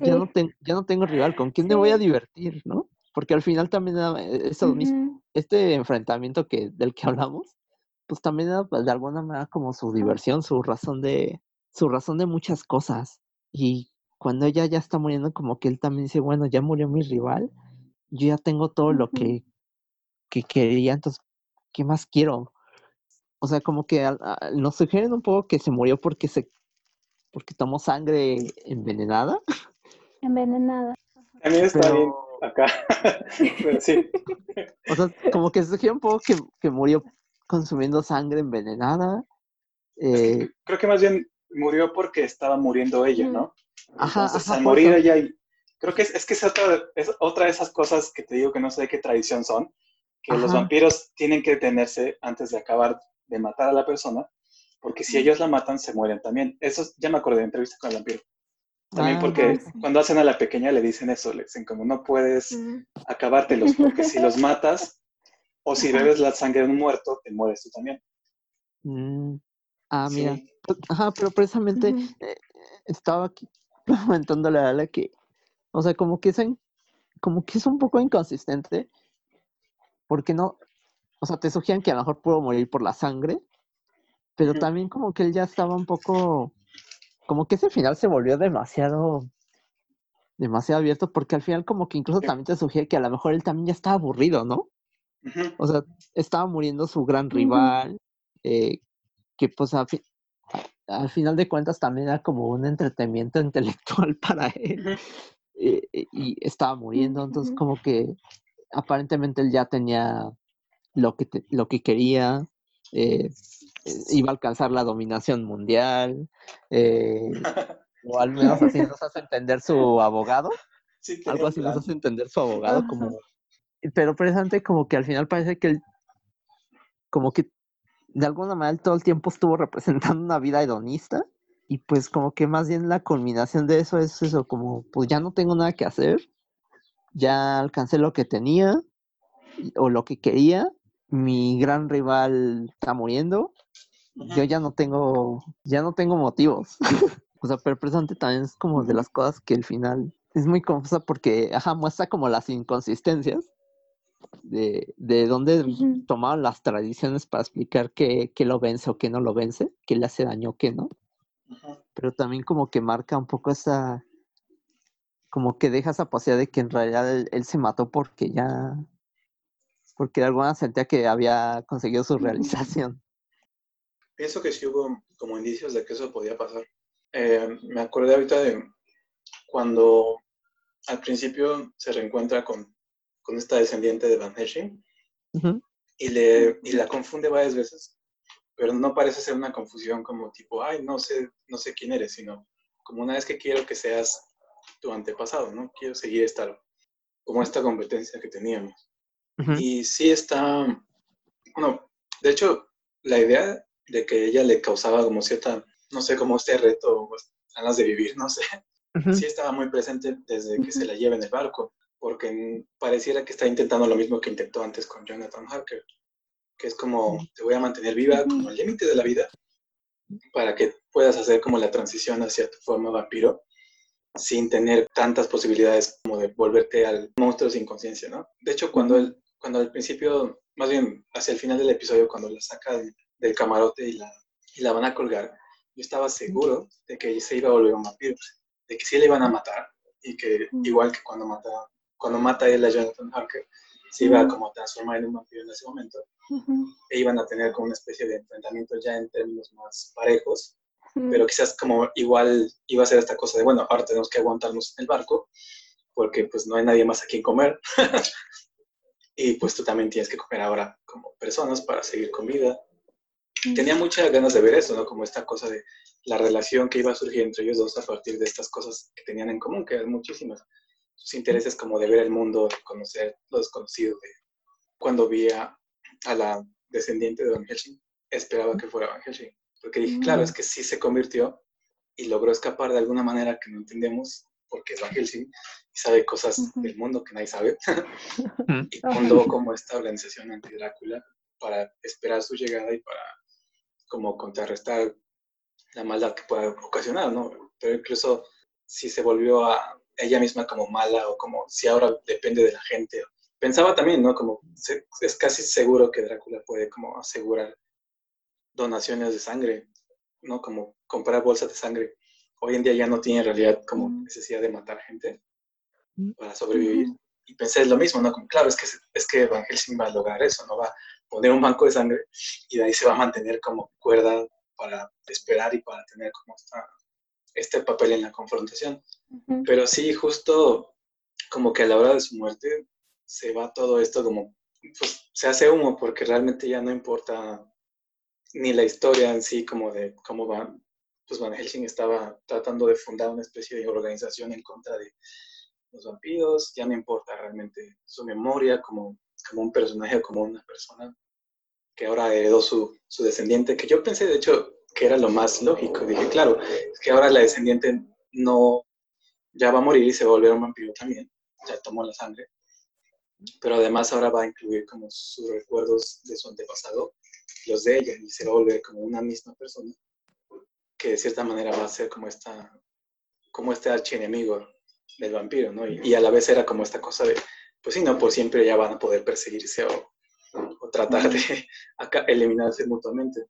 Speaker 1: ya, no ya no tengo rival, ¿con quién me voy a divertir, no? Porque al final también eh, eso este enfrentamiento que, del que hablamos, pues también era pues, de alguna manera como su diversión, su razón de, su razón de muchas cosas. Y cuando ella ya está muriendo, como que él también dice, bueno, ya murió mi rival, yo ya tengo todo lo que, que quería, entonces, ¿qué más quiero? O sea, como que nos sugieren un poco que se murió porque se porque tomó sangre envenenada.
Speaker 3: Envenenada.
Speaker 2: A mí está bien acá. sí.
Speaker 1: O sea, como que se sugiere un poco que, que murió consumiendo sangre envenenada. Eh,
Speaker 2: creo que más bien murió porque estaba muriendo ella, ¿no? Ajá, Entonces, al morir ella, y, creo que es, es que es otra, es otra de esas cosas que te digo que no sé de qué tradición son, que los vampiros tienen que detenerse antes de acabar de matar a la persona, porque si ellos la matan, se mueren también. Eso ya me acordé de entrevista con el vampiro. También ah, porque cuando hacen a la pequeña le dicen eso, le dicen como no puedes acabártelos, porque si los matas, o si bebes la sangre de un muerto, te mueres tú también.
Speaker 1: Mm, ah, mira. Ajá, pero precisamente eh, estaba aquí comentándole a la que, o sea, como que, es, como que es un poco inconsistente, porque no, o sea, te sugieren que a lo mejor pudo morir por la sangre, pero también como que él ya estaba un poco, como que ese final se volvió demasiado, demasiado abierto, porque al final como que incluso también te sugiere que a lo mejor él también ya estaba aburrido, ¿no? O sea, estaba muriendo su gran rival, eh, que pues al final de cuentas también era como un entretenimiento intelectual para él. Eh, eh, y estaba muriendo, entonces como que aparentemente él ya tenía lo que, lo que quería, iba a alcanzar la dominación mundial, o al menos así nos hace entender su abogado. Algo así nos hace entender su abogado, como pero precisamente como que al final parece que él, como que de alguna manera todo el tiempo estuvo representando una vida hedonista y pues como que más bien la culminación de eso es eso, como pues ya no tengo nada que hacer, ya alcancé lo que tenía o lo que quería, mi gran rival está muriendo, yo ya no tengo, ya no tengo motivos. o sea, pero precisamente también es como de las cosas que al final es muy confusa porque, ajá, muestra como las inconsistencias de, de dónde tomaron las tradiciones para explicar qué, lo vence o qué no lo vence, qué le hace daño o qué no. Pero también como que marca un poco esa, como que deja esa posibilidad de que en realidad él, se mató porque ya, porque de alguna sentía que había conseguido su realización.
Speaker 2: Pienso que sí hubo como indicios de que eso podía pasar. Eh, me acordé ahorita de cuando al principio se reencuentra con con esta descendiente de Van Helsing y, le, y la confunde varias veces, pero no parece ser una confusión como tipo, ay, no sé, no sé quién eres, sino como una vez que quiero que seas tu antepasado, ¿no? Quiero seguir esta, como esta competencia que teníamos. Y sí está, bueno, de hecho, la idea de que ella le causaba como cierta, no sé, como este reto, ganas de vivir, no sé, sí estaba muy presente desde que se la lleva en el barco porque pareciera que está intentando lo mismo que intentó antes con Jonathan Harker, que es como te voy a mantener viva como el límite de la vida para que puedas hacer como la transición hacia tu forma vampiro, sin tener tantas posibilidades como de volverte al monstruo sin conciencia, ¿no? De hecho, cuando, él, cuando al principio, más bien hacia el final del episodio, cuando la saca del, camarote y la, y la van a colgar, yo estaba seguro de que se iba a volver un vampiro, de que sí le iban a matar y que igual que cuando mata, cuando mata él a Jonathan Harker, se iba a como transformar en un vampiro en ese momento. E iban a tener como una especie de enfrentamiento ya en términos más parejos, pero quizás como igual iba a ser esta cosa de, bueno, ahora tenemos que aguantarnos en el barco porque pues no hay nadie más a quien comer y pues tú también tienes que comer ahora como personas para seguir con vida. Tenía muchas ganas de ver eso, ¿no? Como esta cosa de la relación que iba a surgir entre ellos dos a partir de estas cosas que tenían en común, que eran muchísimas. Sus intereses como de ver el mundo, conocer lo desconocido. De... Cuando vi a, la descendiente de Van Helsing, esperaba que fuera Van Helsing. Porque dije, claro, es mm. que sí se convirtió y logró escapar de alguna manera que no entendemos porque es Van Helsing y sabe cosas del mundo que nadie sabe. y fundó como esta organización anti-Drácula para esperar su llegada y para como contrarrestar la maldad que pueda ocasionar, ¿no? Pero incluso si se volvió a ella misma como mala o como si ahora depende de la gente. Pensaba también, ¿no? Como es casi seguro que Drácula puede como asegurar donaciones de sangre, ¿no? Como comprar bolsas de sangre. Hoy en día ya no tiene en realidad como mm. necesidad de matar gente mm. para sobrevivir. Y pensé lo mismo, ¿no? Como, claro, es que, es que Van Helsing va a lograr eso, no va poner un banco de sangre y de ahí se va a mantener como cuerda para esperar y para tener como este papel en la confrontación. Pero sí, justo como que a la hora de su muerte se va todo esto como, pues se hace humo porque realmente ya no importa ni la historia en sí como de cómo van, pues Van Helsing estaba tratando de fundar una especie de organización en contra de los vampiros, ya no importa realmente su memoria como como un personaje, como una persona que ahora heredó su, su descendiente, que yo pensé de hecho que era lo más lógico. Dije, claro, es que ahora la descendiente no, ya va a morir y se va a volver un vampiro también, ya tomó la sangre, pero además ahora va a incluir como sus recuerdos de su antepasado, los de ella, y se va a volver como una misma persona, que de cierta manera va a ser como esta, como este archienemigo del vampiro, ¿no? Y, y a la vez era como esta cosa de, pues sí, no por siempre ya van a poder perseguirse o, tratar de eliminarse mutuamente.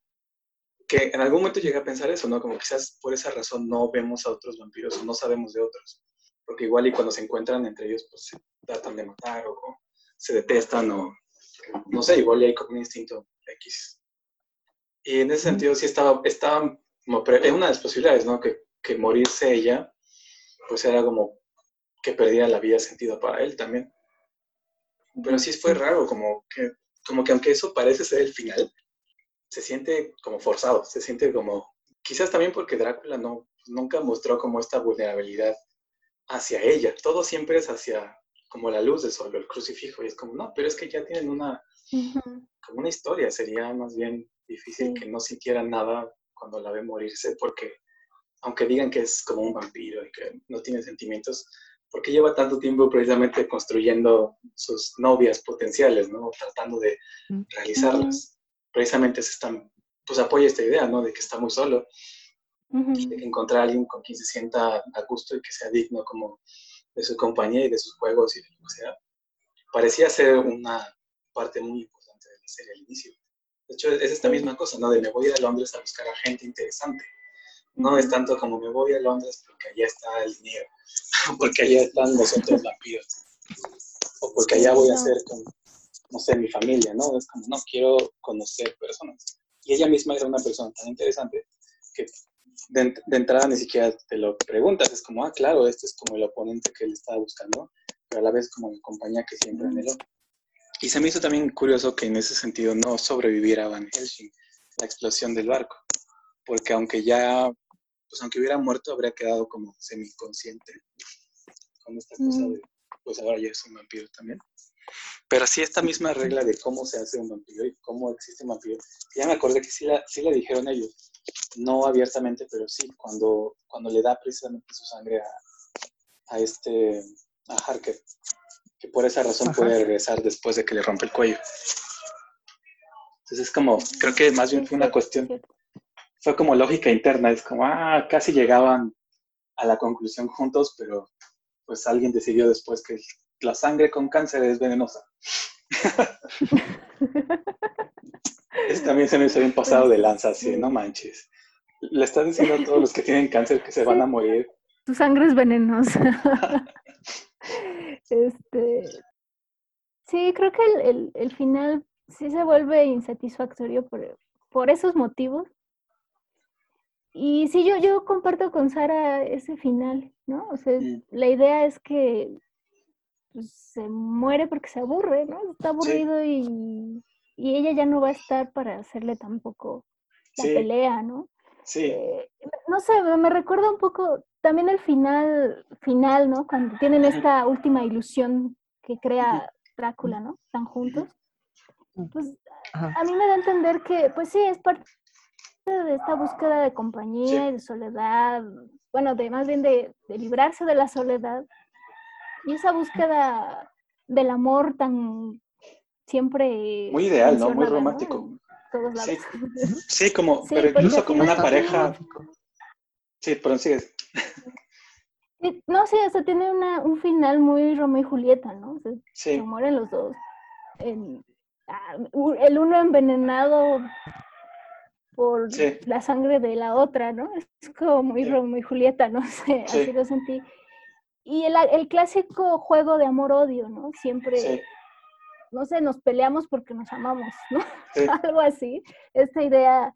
Speaker 2: Que en algún momento llegué a pensar eso, ¿no? Como quizás por esa razón no vemos a otros vampiros o no sabemos de otros. Porque igual y cuando se encuentran entre ellos, pues se tratan de matar o, se detestan o no sé, igual hay como un instinto X. Y en ese sentido sí estaba, estaba como, es una de las posibilidades, ¿no? Que, que morirse ella, pues era como que perdiera la vida sentido para él también. Pero sí fue raro, como que, como que aunque eso parece ser el final, se siente como forzado, se siente como, quizás también porque Drácula no, nunca mostró como esta vulnerabilidad hacia ella, todo siempre es hacia como la luz del sol, el crucifijo, y es como, no, pero es que ya tienen una, como una historia, sería más bien difícil que no sintiera nada cuando la ve morirse, porque aunque digan que es como un vampiro y que no tiene sentimientos, ¿por qué lleva tanto tiempo precisamente construyendo sus novias potenciales, ¿no? Tratando de realizarlas. Precisamente se están, pues apoya esta idea, ¿no? De que está muy solo. y de que encontrar a alguien con quien se sienta a gusto y que sea digno como de su compañía y de sus juegos y de lo que sea. Parecía ser una parte muy importante de la serie al inicio. De hecho, es esta misma cosa, ¿no? De me voy a Londres a buscar a gente interesante. No es tanto como me voy a Londres porque allá está el dinero porque allá están los otros vampiros, o porque allá voy a hacer con, no sé, mi familia, ¿no? Es como, no, quiero conocer personas. Y ella misma era una persona tan interesante que de, entrada ni siquiera te lo preguntas, es como, ah, claro, este es como el oponente que él estaba buscando, pero a la vez como la compañía que siempre anheló. Y se me hizo también curioso que en ese sentido no sobreviviera Van Helsing, la explosión del barco, porque aunque ya pues aunque hubiera muerto, habría quedado como semiconsciente con esta cosa de, pues ahora ya es un vampiro también. Pero sí esta misma regla de cómo se hace un vampiro y cómo existe un vampiro, ya me acordé que sí la, sí la dijeron ellos, no abiertamente, pero sí, cuando, cuando le da precisamente su sangre a, a este, a Harker, que por esa razón puede regresar después de que le rompe el cuello. Entonces es como, creo que más bien fue una cuestión fue como lógica interna, es como, ah, casi llegaban a la conclusión juntos, pero pues alguien decidió después que la sangre con cáncer es venenosa. También se me hizo un pasado de lanza, así, no manches. Le estás diciendo a todos los que tienen cáncer que se van a morir.
Speaker 3: Tu sangre es venenosa. este, sí, creo que el, el, final sí se vuelve insatisfactorio por, por esos motivos. Y sí, yo, yo comparto con Sara ese final, ¿no? O sea, mm. la idea es que pues, se muere porque se aburre, ¿no? Está aburrido y, y, ella ya no va a estar para hacerle tampoco la pelea, ¿no?
Speaker 2: Sí.
Speaker 3: Eh, no sé, me recuerda un poco también el final, final, ¿no? Cuando tienen esta última ilusión que crea Drácula, ¿no? Están juntos. Pues a mí me da a entender que, pues sí, es parte de esta búsqueda de compañía y de soledad, bueno, de más bien de, de, librarse de la soledad y esa búsqueda del amor tan siempre...
Speaker 2: Muy ideal, ¿no? Muy romántico. Sí, sí, como, pero incluso como una pareja. Sí, pero sigues.
Speaker 3: No, sí, o sea, tiene una, un final muy Romeo y Julieta, ¿no? O sea, Se mueren los dos. Ah, el uno envenenado por la sangre de la otra, ¿no? Es como muy Romeo y Julieta, no sé, así lo sentí. Y el, el clásico juego de amor-odio, ¿no? Siempre no sé, nos peleamos porque nos amamos, ¿no? Algo así. Esta idea,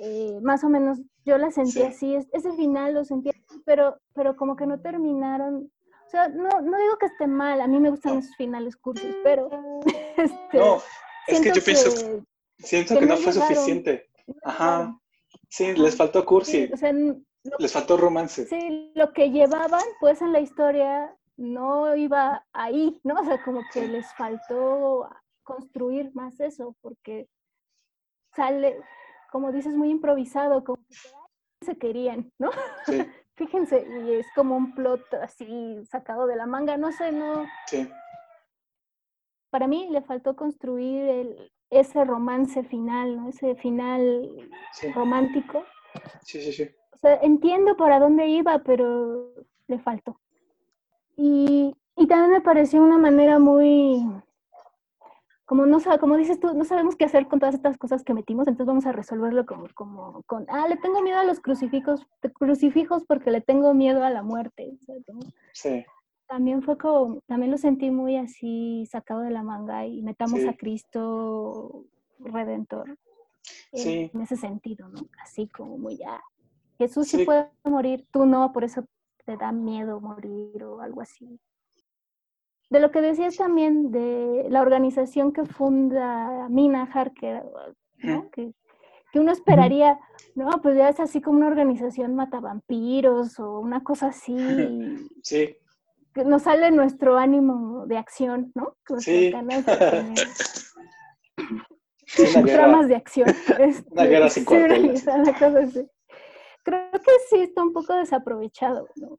Speaker 3: eh, más o menos, yo la sentí así, ese final lo sentí así, pero, pero como que no terminaron. O sea, no, no digo que esté mal, a mí me gustan esos finales cursis, pero...
Speaker 2: Este, no, es que yo pienso, siento que, no fue suficiente. Ajá. Sí, les faltó cursi. Les faltó romance.
Speaker 3: Sí, lo que llevaban, pues, en la historia no iba ahí, ¿no? O sea, como que les faltó construir más eso, porque sale, como dices, muy improvisado, como que se querían, ¿no? Sí. Fíjense, y es como un plot así sacado de la manga, no sé, no.
Speaker 2: Sí.
Speaker 3: Para mí le faltó construir el, ese romance final, ¿no? Ese final romántico.
Speaker 2: Sí, sí, sí.
Speaker 3: O sea, entiendo para dónde iba, pero le faltó. Y, y también me pareció una manera muy, como no como dices tú, no sabemos qué hacer con todas estas cosas que metimos, entonces vamos a resolverlo como, como con, ah, le tengo miedo a los crucifijos, crucifijos porque le tengo miedo a la muerte.
Speaker 2: Sí.
Speaker 3: También fue como, también lo sentí muy así sacado de la manga y metamos a Cristo Redentor.
Speaker 2: Sí.
Speaker 3: En ese sentido, ¿no? Así como muy ya. Jesús sí puede morir, tú no, por eso te da miedo morir o algo así. De lo que decías también de la organización que funda Mina Harker, que, que, uno esperaría, no, pues ya es así como una organización mata vampiros o una cosa así.
Speaker 2: Sí.
Speaker 3: Que nos sale nuestro ánimo de acción, ¿no?
Speaker 2: Sí.
Speaker 3: Tramas de acción.
Speaker 2: una guerra sin cuarteles
Speaker 3: creo que sí está un poco desaprovechado, ¿no?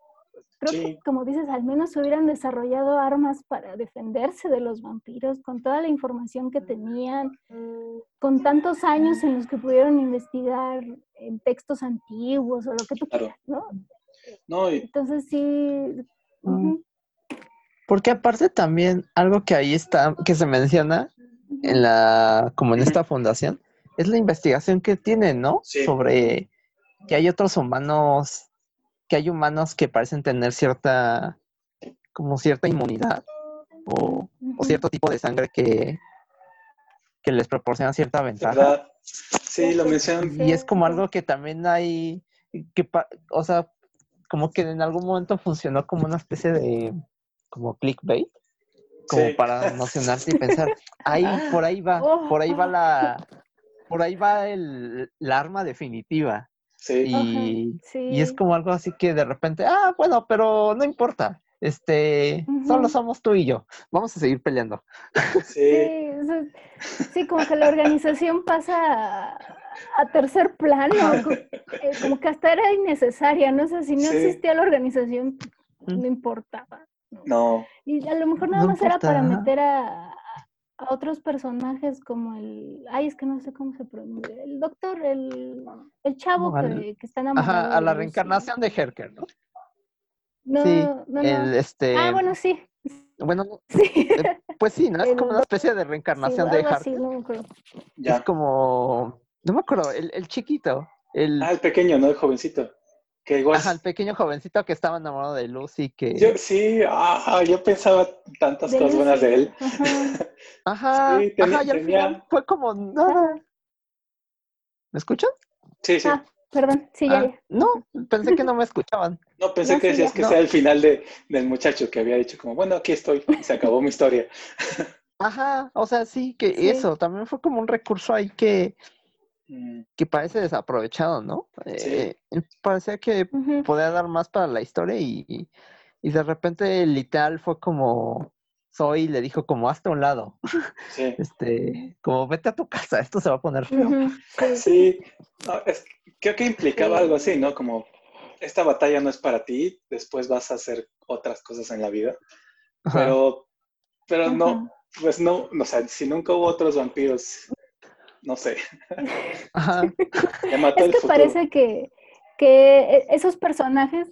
Speaker 3: Creo que, como dices, al menos hubieran desarrollado armas para defenderse de los vampiros, con toda la información que tenían, con tantos años en los que pudieron investigar en textos antiguos o lo que tú quieras, ¿no?
Speaker 2: no
Speaker 3: Entonces sí.
Speaker 1: Mm. Porque aparte también algo que ahí está, que se menciona en la, como en esta fundación, es la investigación que tienen, ¿no? Sobre que hay otros humanos, que hay humanos que parecen tener cierta, como cierta inmunidad o, cierto tipo de sangre que, que les proporciona cierta ventaja.
Speaker 2: Sí, lo mencionan.
Speaker 1: Y es como algo que también hay, que, o sea, como que en algún momento funcionó como una especie de, como clickbait, como para emocionarse y pensar, ahí, por ahí va, por ahí va la, por ahí va el, la arma definitiva.
Speaker 2: Sí.
Speaker 1: Y, es como algo así que de repente, ah, bueno, pero no importa. Este, solo somos tú y yo. Vamos a seguir peleando.
Speaker 2: Sí.
Speaker 3: Sí, como que la organización pasa a, tercer plano, eh, como, que hasta era innecesaria, ¿no? sé si no existía la organización, no importaba.
Speaker 2: No.
Speaker 3: Y a lo mejor nada más era para meter a, a otros personajes como el, ay, es que no sé cómo se pronuncia, el doctor, el, el chavo que, que, está enamorado.
Speaker 1: Ajá, a la reencarnación de Herker, ¿no?
Speaker 3: No,
Speaker 1: sí,
Speaker 3: no, no.
Speaker 1: el, este,
Speaker 3: Ah, bueno, sí.
Speaker 1: bueno, no,
Speaker 3: Sí.
Speaker 1: eh, pues sí, ¿no? Es
Speaker 3: El
Speaker 1: como una especie de
Speaker 3: Sí,
Speaker 1: reencarnación de Harker.
Speaker 3: no me acuerdo.
Speaker 2: Ya.
Speaker 1: Es como, no me acuerdo, el, el chiquito, el,
Speaker 2: Ah, el pequeño, ¿no? El jovencito. Que igual.
Speaker 1: ajá, el pequeño jovencito que estaba enamorado de Lucy, que,
Speaker 2: Yo, sí, ah, yo pensaba tantas cosas buenas de él.
Speaker 3: Ajá.
Speaker 1: ajá,
Speaker 2: Sí, tenía-
Speaker 1: ajá, y al
Speaker 2: tenía-
Speaker 1: final fue como nada. ¿Me escuchan?
Speaker 2: Sí, sí.
Speaker 3: Ah, perdón, sí, ya,
Speaker 1: Ah,
Speaker 3: ya.
Speaker 1: no, pensé que no me escuchaban.
Speaker 2: No, pensé
Speaker 3: No,
Speaker 2: que decías que
Speaker 1: No.
Speaker 2: sea el final de, del muchacho que había dicho como, bueno, aquí estoy, y se acabó mi historia.
Speaker 1: Ajá, o sea, sí, que
Speaker 3: Sí.
Speaker 1: eso también fue como un recurso ahí que, que parece desaprovechado, ¿no?
Speaker 2: Sí.
Speaker 1: Eh, parecía que podía dar más para la historia y, y- y de repente literal fue como Zoe le dijo como hazte a un lado,
Speaker 2: Sí,
Speaker 1: este, como vete a tu casa, esto se va a poner feo.
Speaker 3: Sí.
Speaker 2: sí. No, es- creo que implicaba
Speaker 3: Sí.
Speaker 2: algo así, ¿no? Como, esta batalla no es para ti, después vas a hacer otras cosas en la vida.
Speaker 1: Ajá,
Speaker 2: Pero, pero no, pues no, o sea, si nunca hubo otros vampiros, no sé,
Speaker 1: ajá,
Speaker 2: ya mató
Speaker 3: Es que parece que, que e- esos personajes,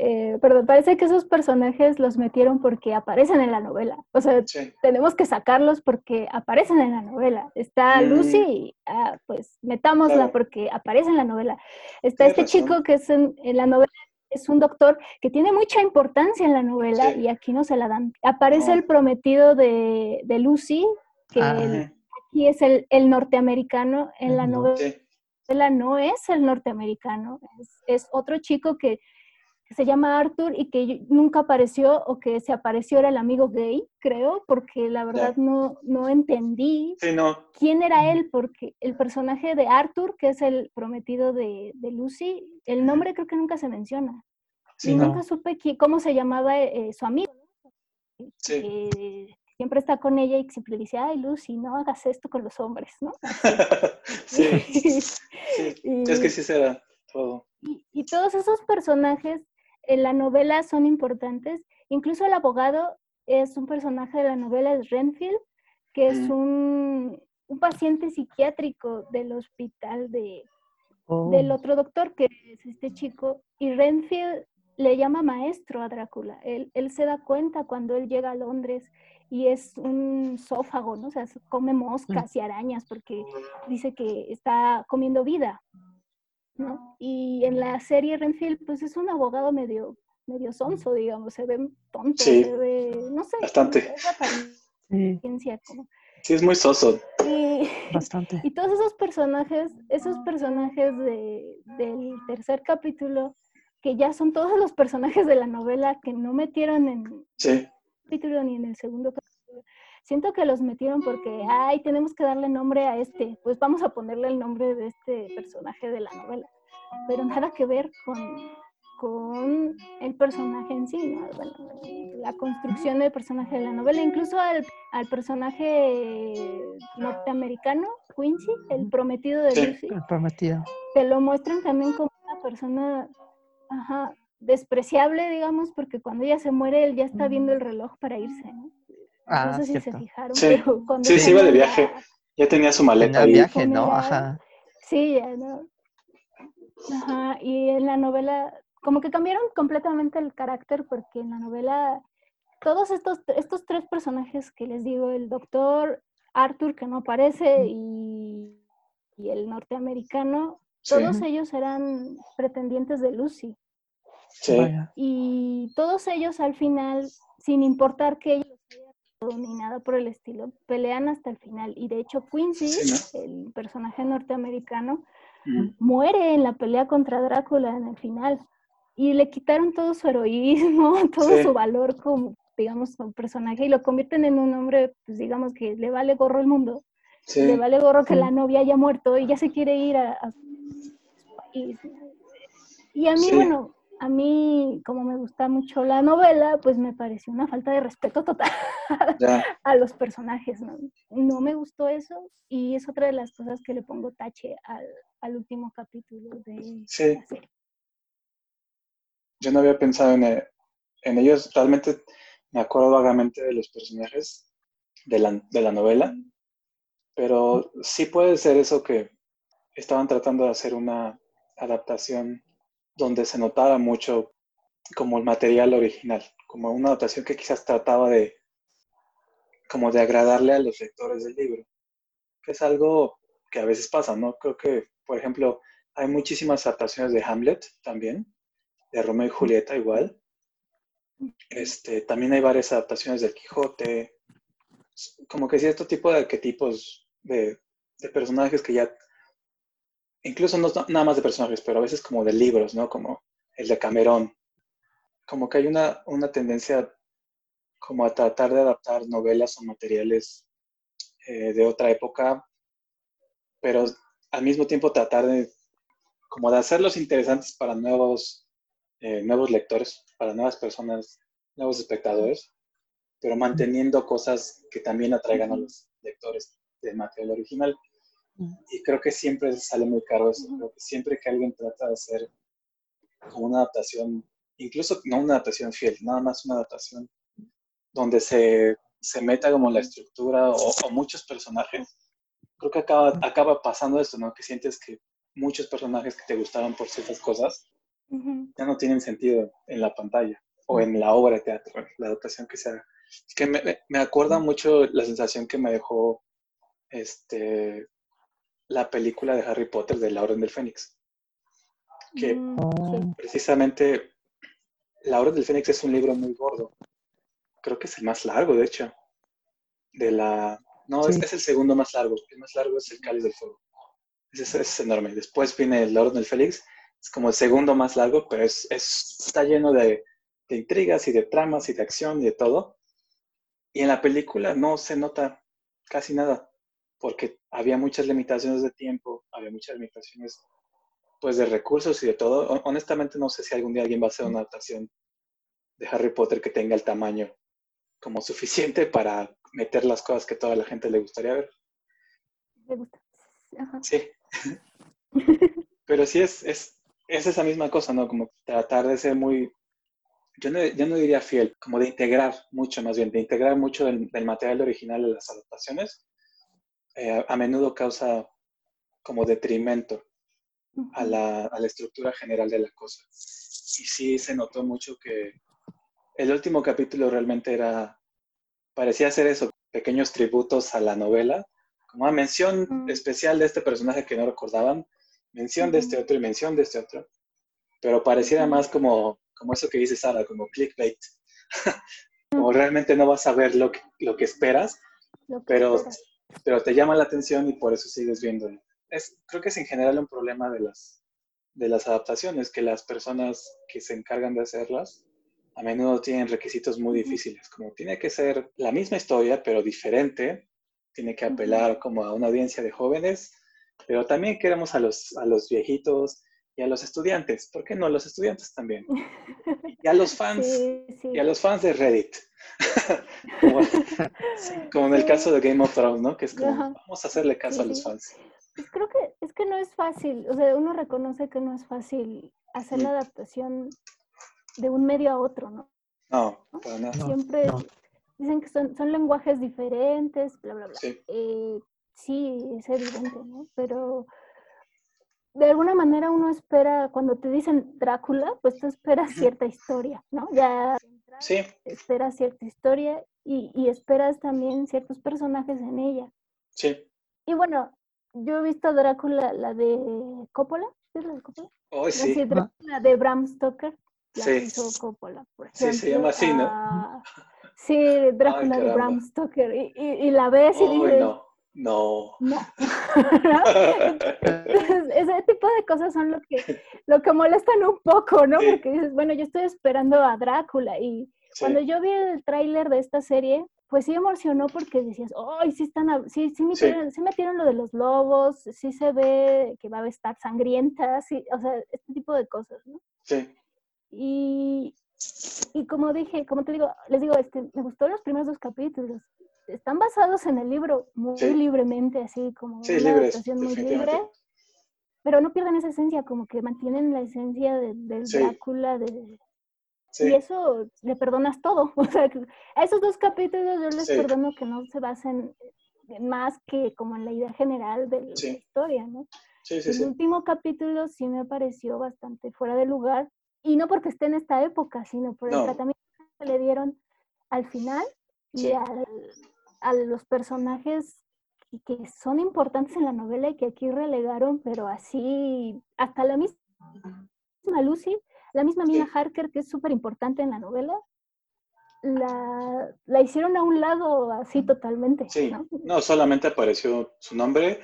Speaker 3: eh, perdón, parece que esos personajes los metieron porque aparecen en la novela. O sea,
Speaker 2: Sí,
Speaker 3: tenemos que sacarlos porque aparecen en la novela. Está
Speaker 2: Mm.
Speaker 3: Lucy, y, ah, pues metámosla
Speaker 2: Claro.
Speaker 3: porque aparece en la novela. Está
Speaker 2: Tienes
Speaker 3: este
Speaker 2: razón.
Speaker 3: chico que es en, en la novela, es un doctor que tiene mucha importancia en la novela
Speaker 2: Sí.
Speaker 3: y aquí no se la dan. Aparece
Speaker 2: No.
Speaker 3: el prometido de, de Lucy, que
Speaker 1: Ah.
Speaker 3: el- aquí es el, el norteamericano, en la novela no es el norteamericano, es, es otro chico que, que se llama Arthur y que nunca apareció o que se apareció era el amigo gay, creo, porque la verdad no, no entendí
Speaker 2: sí, no,
Speaker 3: quién era él, porque el personaje de Arthur, que es el prometido de, de Lucy, el nombre creo que nunca se menciona.
Speaker 2: sí,
Speaker 3: y
Speaker 2: no,
Speaker 3: nunca supe qui- cómo se llamaba eh, su amigo.
Speaker 2: sí.
Speaker 3: Que siempre está con ella y siempre le dice, ay Lucy, no hagas esto con los hombres, ¿no?
Speaker 2: sí, sí,
Speaker 3: Y-
Speaker 2: es que sí será todo.
Speaker 3: y, y todos esos personajes en la novela son importantes. Incluso el abogado es un personaje de la novela, es Renfield, que es
Speaker 2: Ujú.
Speaker 3: un, un paciente psiquiátrico del hospital de,
Speaker 1: Oh,
Speaker 3: del otro doctor, que es este chico. Y Renfield le llama maestro a Drácula. Él, él se da cuenta cuando él llega a Londres y es un sófago, ¿no? O sea, come moscas y arañas porque dice que está comiendo vida. ¿no? Y en la serie Renfield, pues es un abogado medio, medio sonso, digamos, se ve tonto,
Speaker 2: Sí,
Speaker 3: se ve, no sé,
Speaker 2: bastante.
Speaker 1: sí,
Speaker 3: como.
Speaker 2: Sí, es muy soso.
Speaker 3: Y,
Speaker 1: bastante.
Speaker 3: y todos esos personajes, esos personajes de, del tercer capítulo, que ya son todos los personajes de la novela que no metieron en el
Speaker 2: Sí,
Speaker 3: capítulo ni en el segundo capítulo, siento que los metieron porque, ay, tenemos que darle nombre a este, pues vamos a ponerle el nombre de este personaje de la novela, pero nada que ver con, con el personaje en sí, ¿no? Bueno, la construcción del personaje de la novela, incluso al, al personaje norteamericano, Quincy, el prometido de
Speaker 2: Sí.
Speaker 3: Lucy,
Speaker 1: El prometido.
Speaker 3: te lo muestran también como una persona ajá, despreciable, digamos, porque cuando ella se muere, él ya está viendo el reloj para irse, ¿no?
Speaker 1: Ah,
Speaker 3: no sé si se fijaron,
Speaker 2: Sí.
Speaker 3: pero cuando
Speaker 2: Sí,
Speaker 3: ella
Speaker 2: sí iba de viaje. ya tenía su maleta
Speaker 1: Tenía
Speaker 2: ahí.
Speaker 1: viaje, ¿no? Ajá.
Speaker 3: Sí, ya no. Ajá, y en la novela, como que cambiaron completamente el carácter, porque en la novela, todos estos, estos tres personajes que les digo, el doctor Arthur, que no aparece, y, y el norteamericano,
Speaker 2: Sí,
Speaker 3: todos ellos eran pretendientes de Lucy.
Speaker 2: sí.
Speaker 3: Y todos ellos al final, sin importar que matado ni nada por el estilo, pelean hasta el final. Y de hecho Quincy,
Speaker 2: Sí,
Speaker 3: el personaje norteamericano,
Speaker 2: Mm,
Speaker 3: muere en la pelea contra Drácula en el final. Y le quitaron todo su heroísmo, todo
Speaker 2: Sí.
Speaker 3: su valor como, digamos, como personaje y lo convierten en un hombre, pues digamos que le vale gorro el mundo,
Speaker 2: sí,
Speaker 3: le vale gorro que la novia haya muerto y ya se quiere ir a, a su país. Y a mí, bueno, a mí, como me gusta mucho la novela, pues me pareció una falta de respeto total
Speaker 2: ya,
Speaker 3: a los personajes, ¿no? No me gustó eso y es otra de las cosas que le pongo tache al, al último capítulo de
Speaker 2: Sí.
Speaker 3: la serie.
Speaker 2: yo no había pensado en, eh, en ellos. Realmente me acuerdo vagamente de los personajes de la, de la novela, pero sí puede ser eso que estaban tratando de hacer una adaptación donde se notara mucho como el material original, como una adaptación que quizás trataba de como de agradarle a los lectores del libro, que es algo que a veces pasa, ¿no? Creo que, por ejemplo, hay muchísimas adaptaciones de Hamlet también, de Romeo y Julieta igual. Este, también hay varias adaptaciones del Quijote, como que cierto tipo de arquetipos de personajes que ya, incluso no nada más de personajes, pero a veces como de libros, ¿no? Como el de Camerón. Como que hay una, una tendencia como a tratar de adaptar novelas o materiales eh, de otra época, pero al mismo tiempo tratar de como de hacerlos interesantes para nuevos, eh, nuevos lectores, para nuevas personas, nuevos espectadores, pero manteniendo cosas que también atraigan a los lectores del material original. Y creo que siempre sale muy caro eso. Creo que siempre que alguien trata de hacer como una adaptación, incluso no una adaptación fiel, nada más una adaptación donde se, se meta como la estructura o, muchos personajes, creo que acaba, acaba pasando esto, ¿no? Que sientes que muchos personajes que te gustaban por ciertas cosas ya no tienen sentido en la pantalla o en la obra de teatro, la adaptación que sea. Es que me, me acuerda mucho la sensación que me dejó este, la película de Harry Potter de La Orden del Fénix. Que mm, precisamente La Orden del Fénix es un libro muy gordo creo que es el más largo, de hecho. De la. No, es, es, el segundo más largo. El más largo es el Cáliz del Fuego. Es, enorme. Después viene el Orden del Félix. Es como el segundo más largo, pero es, está lleno de, de intrigas y de tramas y de acción y de todo. Y en la película no se nota casi nada, porque había muchas limitaciones de tiempo, había muchas limitaciones pues de recursos y de todo. Honestamente no sé si algún día alguien va a hacer una adaptación de Harry Potter que tenga el tamaño como suficiente para meter las cosas que toda la gente le gustaría ver.
Speaker 3: Me gusta.
Speaker 2: Sí. Pero sí es, es, es, esa misma cosa, ¿no? Como tratar de ser muy, yo no, yo no diría fiel, como de integrar mucho más bien, de integrar mucho del, material original en las adaptaciones, eh, a menudo causa como detrimento a la, a la estructura general de la cosa. Y sí se notó mucho que el último capítulo realmente era, parecía ser eso, pequeños tributos a la novela, como una mención especial de este personaje que no recordaban, mención de este otro y mención de este otro, pero pareciera más como, como eso que dice Sara, como clickbait. como realmente no vas a ver lo que, lo que esperas, pero, pero te llama la atención y por eso sigues viendo. Es, creo que es en general un problema de las, de las adaptaciones, que las personas que se encargan de hacerlas a menudo tienen requisitos muy difíciles, como tiene que ser la misma historia, pero diferente, tiene que apelar como a una audiencia de jóvenes, pero también queremos a los, a los viejitos y a los estudiantes, ¿por qué no a los estudiantes también? Y a los fans, y a los fans de Reddit. como, en el caso de Game of Thrones, ¿no? Que es como, vamos a hacerle caso a los fans.
Speaker 3: Pues creo que es que no es fácil, o sea, uno reconoce que no es fácil hacer la adaptación de un medio a otro, ¿no?
Speaker 2: No, para nada.
Speaker 3: Siempre dicen que son, son lenguajes diferentes, bla, bla, bla. Sí. Eh, sí, es evidente, ¿no? Pero de alguna manera uno espera, cuando te dicen Drácula, pues tú esperas cierta historia, ¿no? Ya
Speaker 2: sí.
Speaker 3: esperas cierta historia y, y, esperas también ciertos personajes en ella.
Speaker 2: Sí.
Speaker 3: Y bueno, yo he visto Drácula, la de Coppola, ¿sí la de Coppola?
Speaker 2: Oh, sí.
Speaker 3: La de Bram Stoker
Speaker 2: sí. Sí, se llama así, ¿no?
Speaker 3: sí, Drácula de Bram Stoker. Y, y, la ves y dices...
Speaker 2: no, no.
Speaker 3: No. ese tipo de cosas son lo que, lo que molestan un poco, ¿no? Porque dices, bueno, yo estoy esperando a Drácula y cuando yo vi el tráiler de esta serie, pues sí emocionó porque decías, ¡ay, sí están, sí, sí, metieron, sí. metieron lo de los lobos, sí se ve que va a estar sangrienta, sí, o sea, este tipo de cosas, ¿no?
Speaker 2: Sí.
Speaker 3: Y, y como dije, como te digo, les digo, este, me gustó los primeros dos capítulos. Están basados en el libro muy libremente, así como
Speaker 2: sí, una adaptación muy libre,
Speaker 3: pero no pierden esa esencia, como que mantienen la esencia de, del Drácula, de, y eso le perdonas todo. O sea, a esos dos capítulos yo les perdono que no se basen más que como en la idea general de la historia, ¿no?
Speaker 2: Sí,
Speaker 3: el último capítulo sí me pareció bastante fuera de lugar y no porque esté en esta época, sino por el tratamiento que le dieron al final y
Speaker 2: Sí.
Speaker 3: al- a los personajes que- son importantes en la novela y que aquí relegaron, pero así, hasta la misma Lucy, la misma Mina
Speaker 2: Sí.
Speaker 3: Harker, que es súper importante en la novela, la, la hicieron a un lado así totalmente.
Speaker 2: Sí,
Speaker 3: ¿no?
Speaker 2: no, solamente apareció su nombre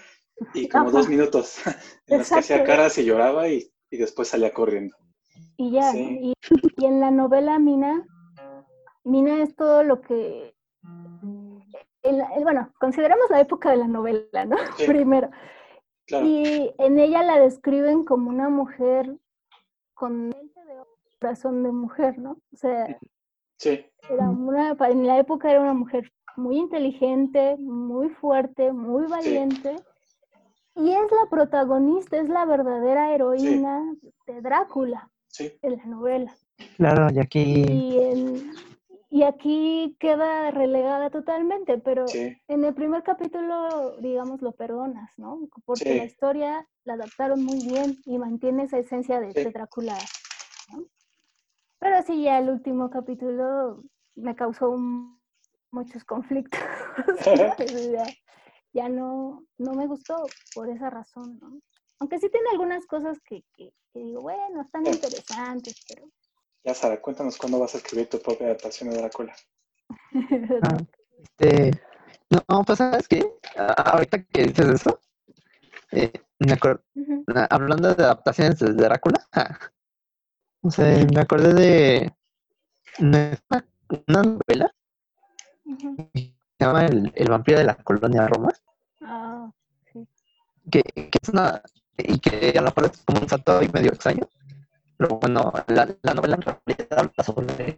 Speaker 2: y como dos minutos en los que hacía caras y lloraba y, y después salía corriendo.
Speaker 3: Y ya.
Speaker 2: Sí.
Speaker 3: y, y en la novela Mina, Mina es todo lo que... en la- bueno, consideramos la época de la novela, ¿no?
Speaker 2: Sí.
Speaker 3: Primero.
Speaker 2: Claro,
Speaker 3: Y en ella la describen como una mujer con mente de corazón de mujer, ¿no? O sea,
Speaker 2: sí,
Speaker 3: era una, en la época era una mujer muy inteligente, muy fuerte, muy valiente. Y es la protagonista, es la verdadera heroína de Drácula
Speaker 2: sí,
Speaker 3: en la novela.
Speaker 1: Claro, y aquí
Speaker 3: Y, en- y aquí queda relegada totalmente, pero
Speaker 2: sí,
Speaker 3: en el primer capítulo, digamos, lo perdonas, ¿no? Porque
Speaker 2: Sí.
Speaker 3: la historia la adaptaron muy bien y mantiene esa esencia de,
Speaker 2: Sí.
Speaker 3: de Drácula, ¿no? Pero sí, ya el último capítulo me causó un- muchos conflictos. ya, ya no, no me gustó por esa razón, ¿no? Aunque sí tiene algunas cosas que, que- que digo, bueno, están interesantes, pero...
Speaker 2: Ya, Sara, cuéntanos cuándo vas a escribir tu propia adaptación de Drácula.
Speaker 1: Ah, este, no, pues sabes qué, Ah, ahorita que dices eso, eh, me acuerdo, hablando de adaptaciones de Drácula, ah, o sea, me acordé de una, una novela que se llama El, El vampiro de la colonia Roma,
Speaker 3: Ah,
Speaker 1: que, que es una, y que a lo mejor es como un salto ahí medio extraño, pero bueno, la, la novela en realidad habla sobre,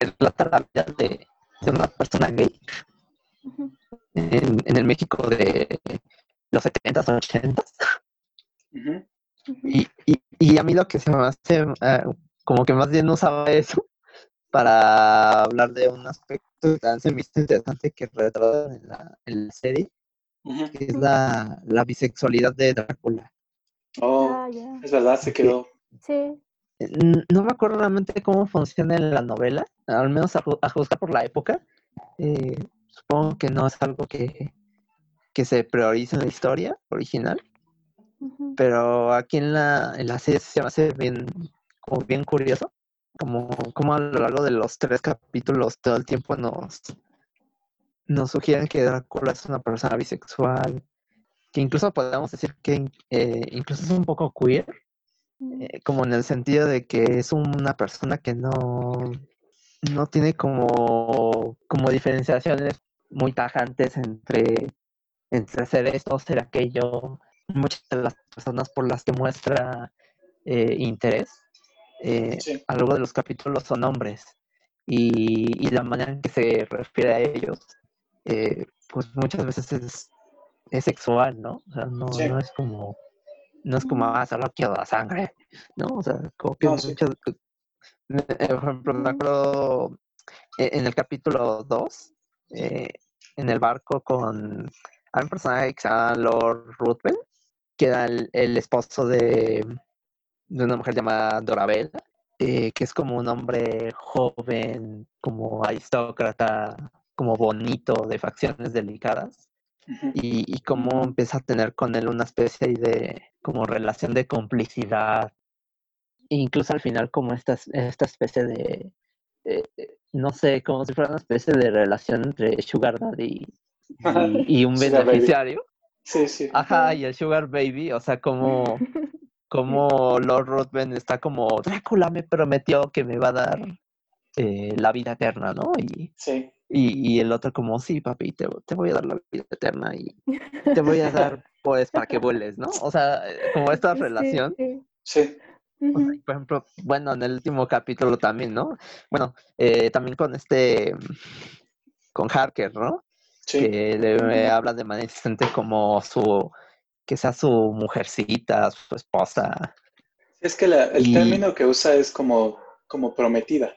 Speaker 1: relata la vida de, de una persona gay en, en el México de los 70s, 80s.
Speaker 2: Ujú,
Speaker 3: Ujú.
Speaker 1: Y, y, y a mí lo que se me hace, eh, como que más bien usaba eso para hablar de un aspecto que se me hizo interesante que retratan en la, en la serie, que es la, la bisexualidad de Drácula.
Speaker 2: Oh,
Speaker 3: Ah,
Speaker 2: es verdad, se quedó.
Speaker 3: Sí.
Speaker 1: N- No me acuerdo realmente cómo funciona en la novela, al menos a, ju- a juzgar por la época. eh, supongo que no es algo que, que se prioriza en la historia original. Pero aquí en la, en la serie se me hace bien, como bien curioso, como, como a lo largo de los tres capítulos todo el tiempo nos, nos sugieren que Drácula es una persona bisexual, que incluso podemos decir que eh, incluso es un poco queer, eh, como en el sentido de que es una persona que no, no tiene como, como diferenciaciones muy tajantes entre, entre ser esto, ser aquello. Muchas de las personas por las que muestra eh, interés eh,
Speaker 2: Sí,
Speaker 1: a lo largo de los capítulos son hombres y, y la manera en que se refiere a ellos eh, pues muchas veces es, es sexual, ¿no? O sea, no,
Speaker 2: Sí.
Speaker 1: no es como no es como, ah, solo quiero la sangre, ¿no? O sea, como que
Speaker 2: No, sí.
Speaker 1: muchas, me- eh, por ejemplo, me acuerdo eh, en el capítulo 2, en el barco con, hay un personaje que se llama Lord Ruthven, que era el, el esposo de, de una mujer llamada Dorabella, eh, que es como un hombre joven, como aristócrata, como bonito, de facciones delicadas y, y cómo empieza a tener con él una especie de como relación de complicidad. E incluso al final como esta, es- esta especie de, eh, eh, no sé, como si fuera una especie de relación entre Sugar Daddy y, y un beneficiario.
Speaker 2: Sí, sí.
Speaker 1: Ajá, y el Sugar Baby, o sea, como, como Lord Ruthven está como, Drácula me prometió que me va a dar eh, la vida eterna, ¿no? Y,
Speaker 2: Sí.
Speaker 1: Y, y el otro como, sí, papi, te, te voy a dar la vida eterna y te voy a dar, pues, para que vueles, ¿no? O sea, eh, como esta relación.
Speaker 3: sí.
Speaker 2: Sí.
Speaker 1: o sea, por ejemplo, bueno, en el último capítulo también, ¿no? Bueno, eh, también con este, con Harker, ¿no?
Speaker 2: Sí.
Speaker 1: Que le
Speaker 3: Ujú.
Speaker 1: habla de manera insistente como su, que sea su mujercita, su esposa.
Speaker 2: Es que la- el
Speaker 1: Y-
Speaker 2: término que usa es como, como prometida,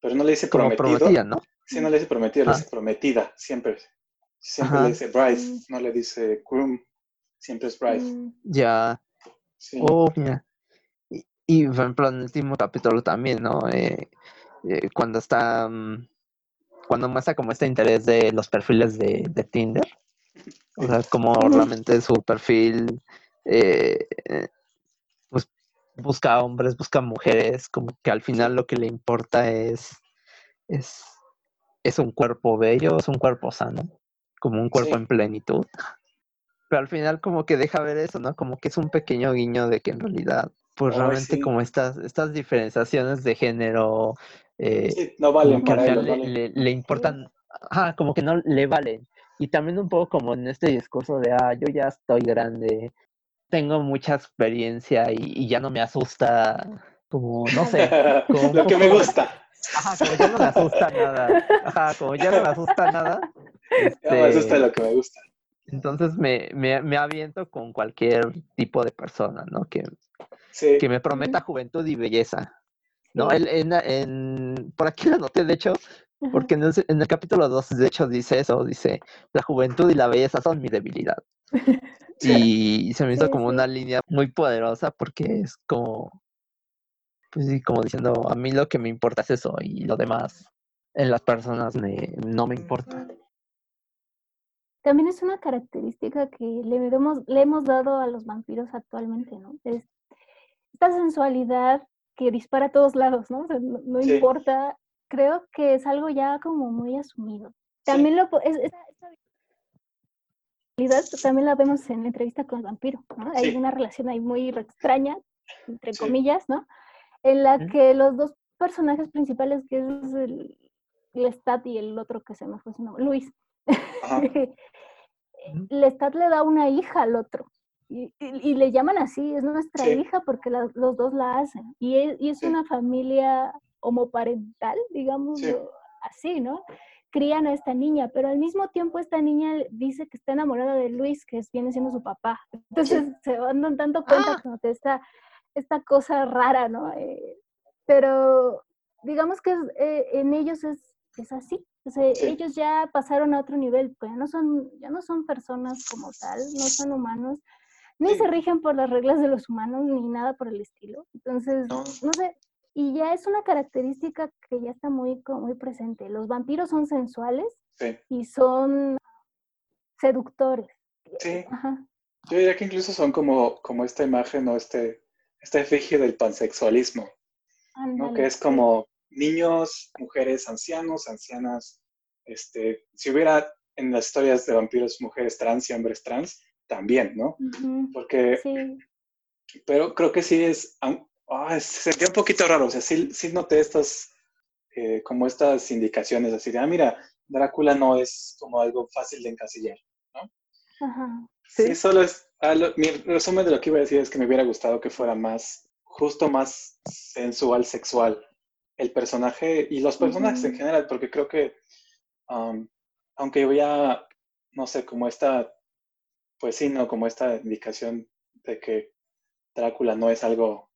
Speaker 2: pero no le dice
Speaker 1: Como prometida, ¿no?
Speaker 2: Sí, no le dice prometida, le
Speaker 1: Ah.
Speaker 2: dice prometida, siempre. Siempre
Speaker 1: Ajá.
Speaker 2: le dice bride, no le dice groom, siempre es bride.
Speaker 3: Mm,
Speaker 1: Ya.
Speaker 2: Sí.
Speaker 1: Oh, mira. Y, Y por ejemplo, en el último capítulo también, ¿no? Eh, eh, cuando está, mm, cuando muestra como este interés de los perfiles de, de Tinder, o sea, como realmente su perfil, eh, pues busca hombres, busca mujeres, como que al final lo que le importa es, es, es un cuerpo bello, es un cuerpo sano, como un cuerpo
Speaker 2: Sí.
Speaker 1: en plenitud. Pero al final como que deja ver eso, ¿no? Como que es un pequeño guiño de que en realidad, pues
Speaker 2: Ay,
Speaker 1: realmente
Speaker 2: sí.
Speaker 1: como estas, estas diferenciaciones de género, eh,
Speaker 2: Sí, no valen
Speaker 1: como que al
Speaker 2: para
Speaker 1: final
Speaker 2: él.
Speaker 1: le,
Speaker 2: ¿no?
Speaker 1: le- le importan, ajá, como que no le valen. Y también un poco como en este discurso de, ah, yo ya estoy grande, tengo mucha experiencia y, y ya no me asusta, como, no sé, como
Speaker 2: Lo que me gusta.
Speaker 1: Ajá, como ya no me asusta nada. Ajá, como ya no me asusta nada.
Speaker 2: Ya me asusta
Speaker 1: este,
Speaker 2: lo que me gusta.
Speaker 1: entonces me, me, me aviento con cualquier tipo de persona, ¿no? Que,
Speaker 2: Sí,
Speaker 1: que me prometa juventud y belleza. ¿no?
Speaker 3: Sí.
Speaker 1: En, en- por aquí lo noté, de hecho, porque en el, en el capítulo 2, de hecho, dice eso, dice, la juventud y la belleza son mi debilidad. Y se me hizo como una línea muy poderosa porque es como, pues sí, como diciendo, a mí lo que me importa es eso y lo demás en las personas me, no me importa.
Speaker 3: También es una característica que le hemos, le hemos dado a los vampiros actualmente, ¿no? Es esta sensualidad que dispara a todos lados, ¿no? O sea, no, no
Speaker 2: Sí.
Speaker 3: importa, creo que es algo ya como muy asumido.
Speaker 2: sí,
Speaker 3: También lo, es, esa, también la vemos en la entrevista con el vampiro, ¿no? Hay
Speaker 2: Sí.
Speaker 3: una relación ahí muy extraña, entre
Speaker 2: Sí.
Speaker 3: comillas, ¿no? En la que los dos personajes principales, que es el Lestat y el otro que se me fue su nombre, Luis.
Speaker 1: Ujú.
Speaker 3: Lestat le da una hija al otro. Y, y- y le llaman así, es nuestra
Speaker 2: Sí.
Speaker 3: hija porque la- los dos la hacen. Y es, y es
Speaker 2: Sí.
Speaker 3: una familia homoparental, digamos
Speaker 2: Sí.
Speaker 3: así, ¿no? Crían a esta niña, pero al mismo tiempo esta niña dice que está enamorada de Luis, que viene siendo su papá. Entonces se van dando cuenta
Speaker 1: Ah.
Speaker 3: como que esta, esta cosa rara, ¿no? Eh, pero digamos que es- eh, en ellos es, es así. O sea,
Speaker 2: Sí.
Speaker 3: ellos ya pasaron a otro nivel, pues ya no son, ya no son personas como tal, no son humanos, ni
Speaker 2: Sí.
Speaker 3: se rigen por las reglas de los humanos, ni nada por el estilo. Entonces,
Speaker 2: No.
Speaker 3: no sé, y ya es una característica que ya está muy, muy presente. Los vampiros son sensuales
Speaker 2: Sí.
Speaker 3: y son seductores.
Speaker 2: Sí.
Speaker 3: Ajá.
Speaker 2: Yo diría que incluso son como, como esta imagen o este, esta efigie del pansexualismo, ¿no? Que es como niños, mujeres, ancianos, ancianas. Este, si hubiera en las historias de vampiros mujeres trans y hombres trans, también, ¿no? Porque,
Speaker 3: Sí,
Speaker 2: pero creo que sí es, ah, se sentía un poquito raro, o sea, sí, sí noté estas, eh, como estas indicaciones, así de, ah, mira, Drácula no es como algo fácil de encasillar.
Speaker 3: Ajá.
Speaker 2: Sí,
Speaker 1: Sí.
Speaker 2: solo es. ah, lo- mi resumen de lo que iba a decir es que me hubiera gustado que fuera más, justo más sensual, sexual el personaje y los personajes en general, porque creo que, um, aunque había, no sé, como esta, pues sí, no, como esta indicación de que Drácula no es algo,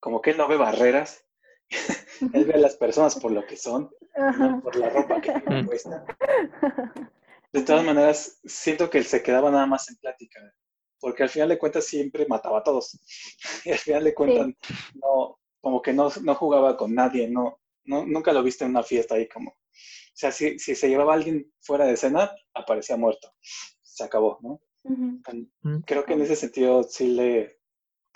Speaker 2: como que él no ve barreras, él ve a las personas por lo que son, no por la ropa que llevan
Speaker 1: Mm.
Speaker 2: puesta. De todas maneras, siento que él se quedaba nada más en plática, porque al final de cuentas siempre mataba a todos. Y al final de cuentas, no, como que no, no jugaba con nadie, no, no, nunca lo viste en una fiesta ahí como. O sea, si, si se llevaba a alguien fuera de escena, aparecía muerto. Se acabó, ¿no?
Speaker 1: Mm.
Speaker 2: Creo que en ese sentido sí le,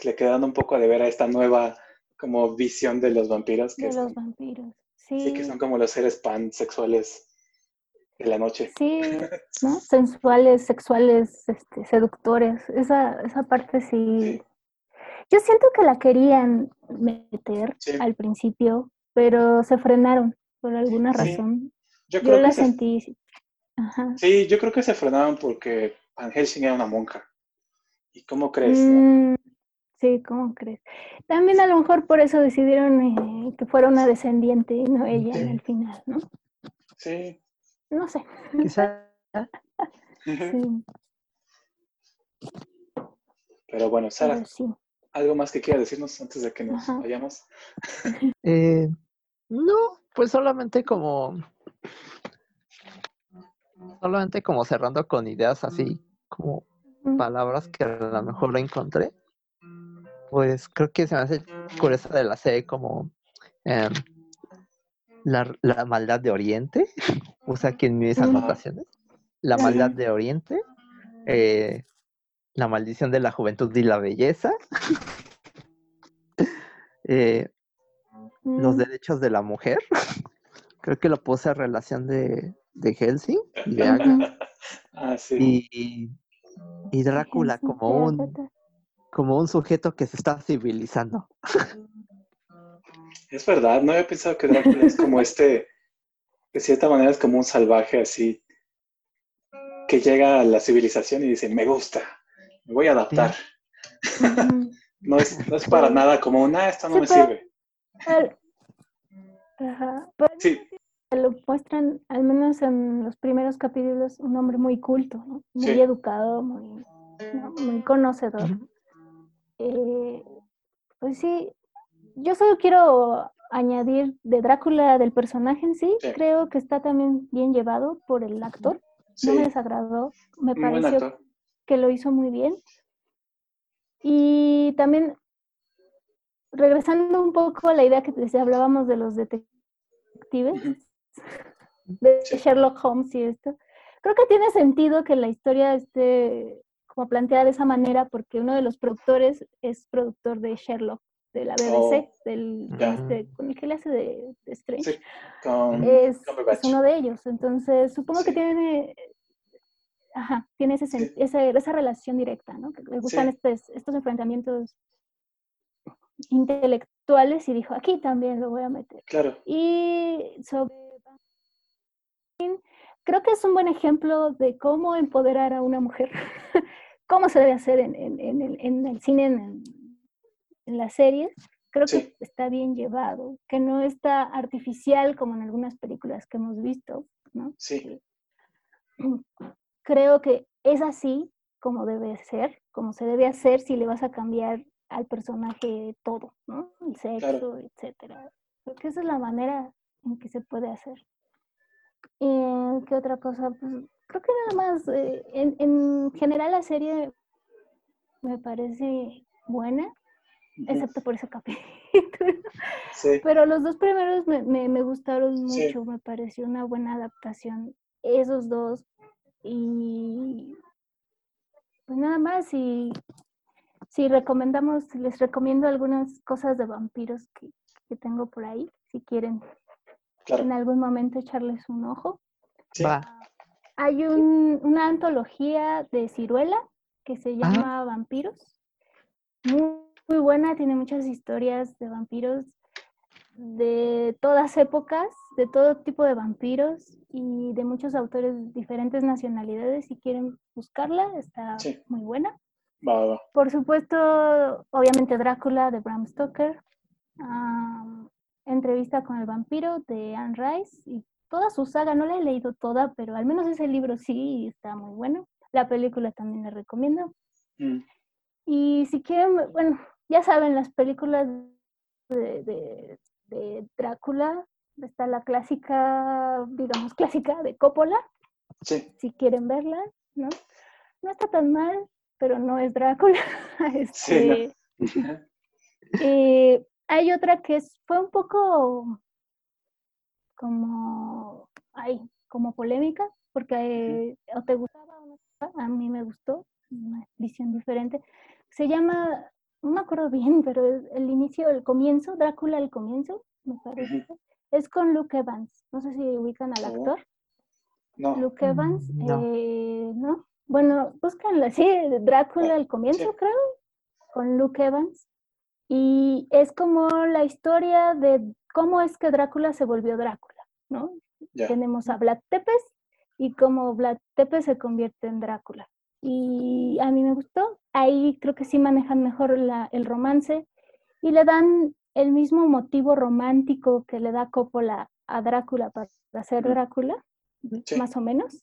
Speaker 2: le quedan un poco de ver a esta nueva como visión de los vampiros, que,
Speaker 3: De
Speaker 2: es
Speaker 3: los vampiros.
Speaker 2: sí, que
Speaker 3: Sí,
Speaker 2: son como los seres pansexuales de la noche.
Speaker 3: sí, ¿no? Sensuales, sexuales, este, seductores. Esa, esa parte sí.
Speaker 2: Sí.
Speaker 3: Yo siento que la querían meter
Speaker 2: Sí.
Speaker 3: al principio, pero se frenaron por alguna
Speaker 2: Sí,
Speaker 3: razón.
Speaker 2: Yo
Speaker 3: Yo
Speaker 2: creo que
Speaker 3: la
Speaker 2: se,
Speaker 3: sentí. Ajá.
Speaker 2: Sí, yo creo que se frenaron porque Van Helsing era una monja. ¿Y cómo crees?
Speaker 3: Mm, sí, ¿cómo crees? También a lo mejor por eso decidieron eh, que fuera una descendiente y no ella en el final, ¿no?
Speaker 2: Sí.
Speaker 3: No sé.
Speaker 1: Quizá
Speaker 3: Sí,
Speaker 2: Pero bueno, Sara,
Speaker 3: pero sí.
Speaker 2: ¿algo más que quiera decirnos antes de que nos
Speaker 3: Ajá.
Speaker 2: vayamos?
Speaker 1: Eh, no, pues solamente como. Solamente como cerrando con ideas así, como palabras que a lo mejor encontré. Pues creo que se me hace curioso de la serie como em, la, la maldad de Oriente, usa aquí en mis anotaciones, la maldad de Oriente, eh, la maldición de la juventud y la belleza, eh, los
Speaker 3: Mm,
Speaker 1: derechos de la mujer, creo que lo puse a relación de, de Helsing y de Agatha.
Speaker 2: Ah, sí.
Speaker 1: y, y Drácula como un, como un sujeto que se está civilizando.
Speaker 2: Es verdad, no había pensado que Drácula es como este, de cierta manera es como un salvaje así, que llega a la civilización y dice, me gusta, me voy a adaptar. No es, no es para nada como, nah, esto no
Speaker 3: Sí,
Speaker 2: me
Speaker 3: pero-
Speaker 2: sirve.
Speaker 3: Al- Ajá. Pero
Speaker 2: Sí,
Speaker 3: lo muestran, al menos en los primeros capítulos, un hombre muy culto, ¿no? muy
Speaker 2: Sí.
Speaker 3: educado, muy, ¿no? muy conocedor. Eh, pues sí, yo solo quiero añadir de Drácula del personaje en sí,
Speaker 2: Sí.
Speaker 3: creo que está también bien llevado por el actor, no me desagradó, me
Speaker 2: muy
Speaker 3: pareció que lo hizo muy bien. Y también, regresando un poco a la idea que les hablábamos de los detectives, de
Speaker 2: Sí.
Speaker 3: Sherlock Holmes y esto, creo que tiene sentido que la historia esté como planteada de esa manera porque uno de los productores es productor de Sherlock, de la BBC,
Speaker 2: Oh,
Speaker 3: del, este, con el que le hace de, de Strange.
Speaker 2: Sí, con
Speaker 3: Es, es uno de ellos. Entonces, supongo que tiene, ajá, tiene ese,
Speaker 2: Sí.
Speaker 3: esa, esa relación directa, ¿no? Que le gustan
Speaker 2: Sí.
Speaker 3: estos, estos enfrentamientos intelectuales y dijo, aquí también lo voy a meter.
Speaker 2: Claro,
Speaker 3: Y sobre creo que es un buen ejemplo de cómo empoderar a una mujer, cómo se debe hacer en, en- en el, en el cine, en, en las series. Creo
Speaker 2: Sí.
Speaker 3: que está bien llevado, que no está artificial como en algunas películas que hemos visto, ¿no?
Speaker 2: sí,
Speaker 3: Creo que es así como debe ser, como se debe hacer si le vas a cambiar al personaje todo, ¿no? El sexo, etcétera. Creo que esa es la manera en que se puede hacer. Eh, ¿Qué otra cosa? Pues, creo que nada más, eh, en, en general la serie me parece buena, excepto por ese capítulo.
Speaker 2: sí,
Speaker 3: Pero los dos primeros me, me- me gustaron
Speaker 2: Sí.
Speaker 3: mucho, me pareció una buena adaptación. Esos dos. Y pues nada más, y si recomendamos, les recomiendo algunas cosas de vampiros que, que tengo por ahí, si quieren en algún momento echarles un ojo.
Speaker 2: sí,
Speaker 1: Va.
Speaker 3: Hay un- una antología de ciruela que se
Speaker 1: Ah.
Speaker 3: llama Vampiros. Muy, muy buena, tiene muchas historias de vampiros de todas épocas, de todo tipo de vampiros y de muchos autores de diferentes nacionalidades. Si quieren buscarla, está
Speaker 2: Sí.
Speaker 3: muy buena.
Speaker 2: va, va,
Speaker 3: Por supuesto, obviamente Drácula de Bram Stoker, am, Entrevista con el vampiro de Anne Rice y toda su saga, no la he leído toda, pero al menos ese libro sí está muy bueno. La película también la recomiendo.
Speaker 2: mm,
Speaker 3: Y si quieren, bueno, ya saben, las películas de, de- de Drácula, está la clásica, digamos, clásica de Coppola,
Speaker 2: sí,
Speaker 3: si quieren verla, ¿no? No está tan mal, pero no es Drácula.
Speaker 2: Sí, no.
Speaker 3: Este, eh, hay otra que es, fue un poco como, ay, como polémica, porque eh, o te gustaba o no te gustaba, a mí me gustó, una visión diferente. Se llama, no me acuerdo bien, pero es el inicio, el comienzo, Drácula el comienzo, me parece. Es con Luke Evans. No sé si ubican al
Speaker 2: Oh,
Speaker 3: actor.
Speaker 2: no,
Speaker 3: Luke Evans,
Speaker 1: Mm, no.
Speaker 3: eh, ¿no? Bueno, búscanla así, Drácula al comienzo,
Speaker 2: sí.
Speaker 3: creo, con Luke Evans. Y es como la historia de cómo es que Drácula se volvió Drácula, ¿no? Tenemos a Vlad Tepes y cómo Vlad Tepes se convierte en Drácula. Y a mí me gustó. Ahí creo que sí manejan mejor la- el romance y le dan el mismo motivo romántico que le da Coppola a Drácula para ser
Speaker 2: Ujú.
Speaker 3: Drácula,
Speaker 2: Sí.
Speaker 3: más o menos,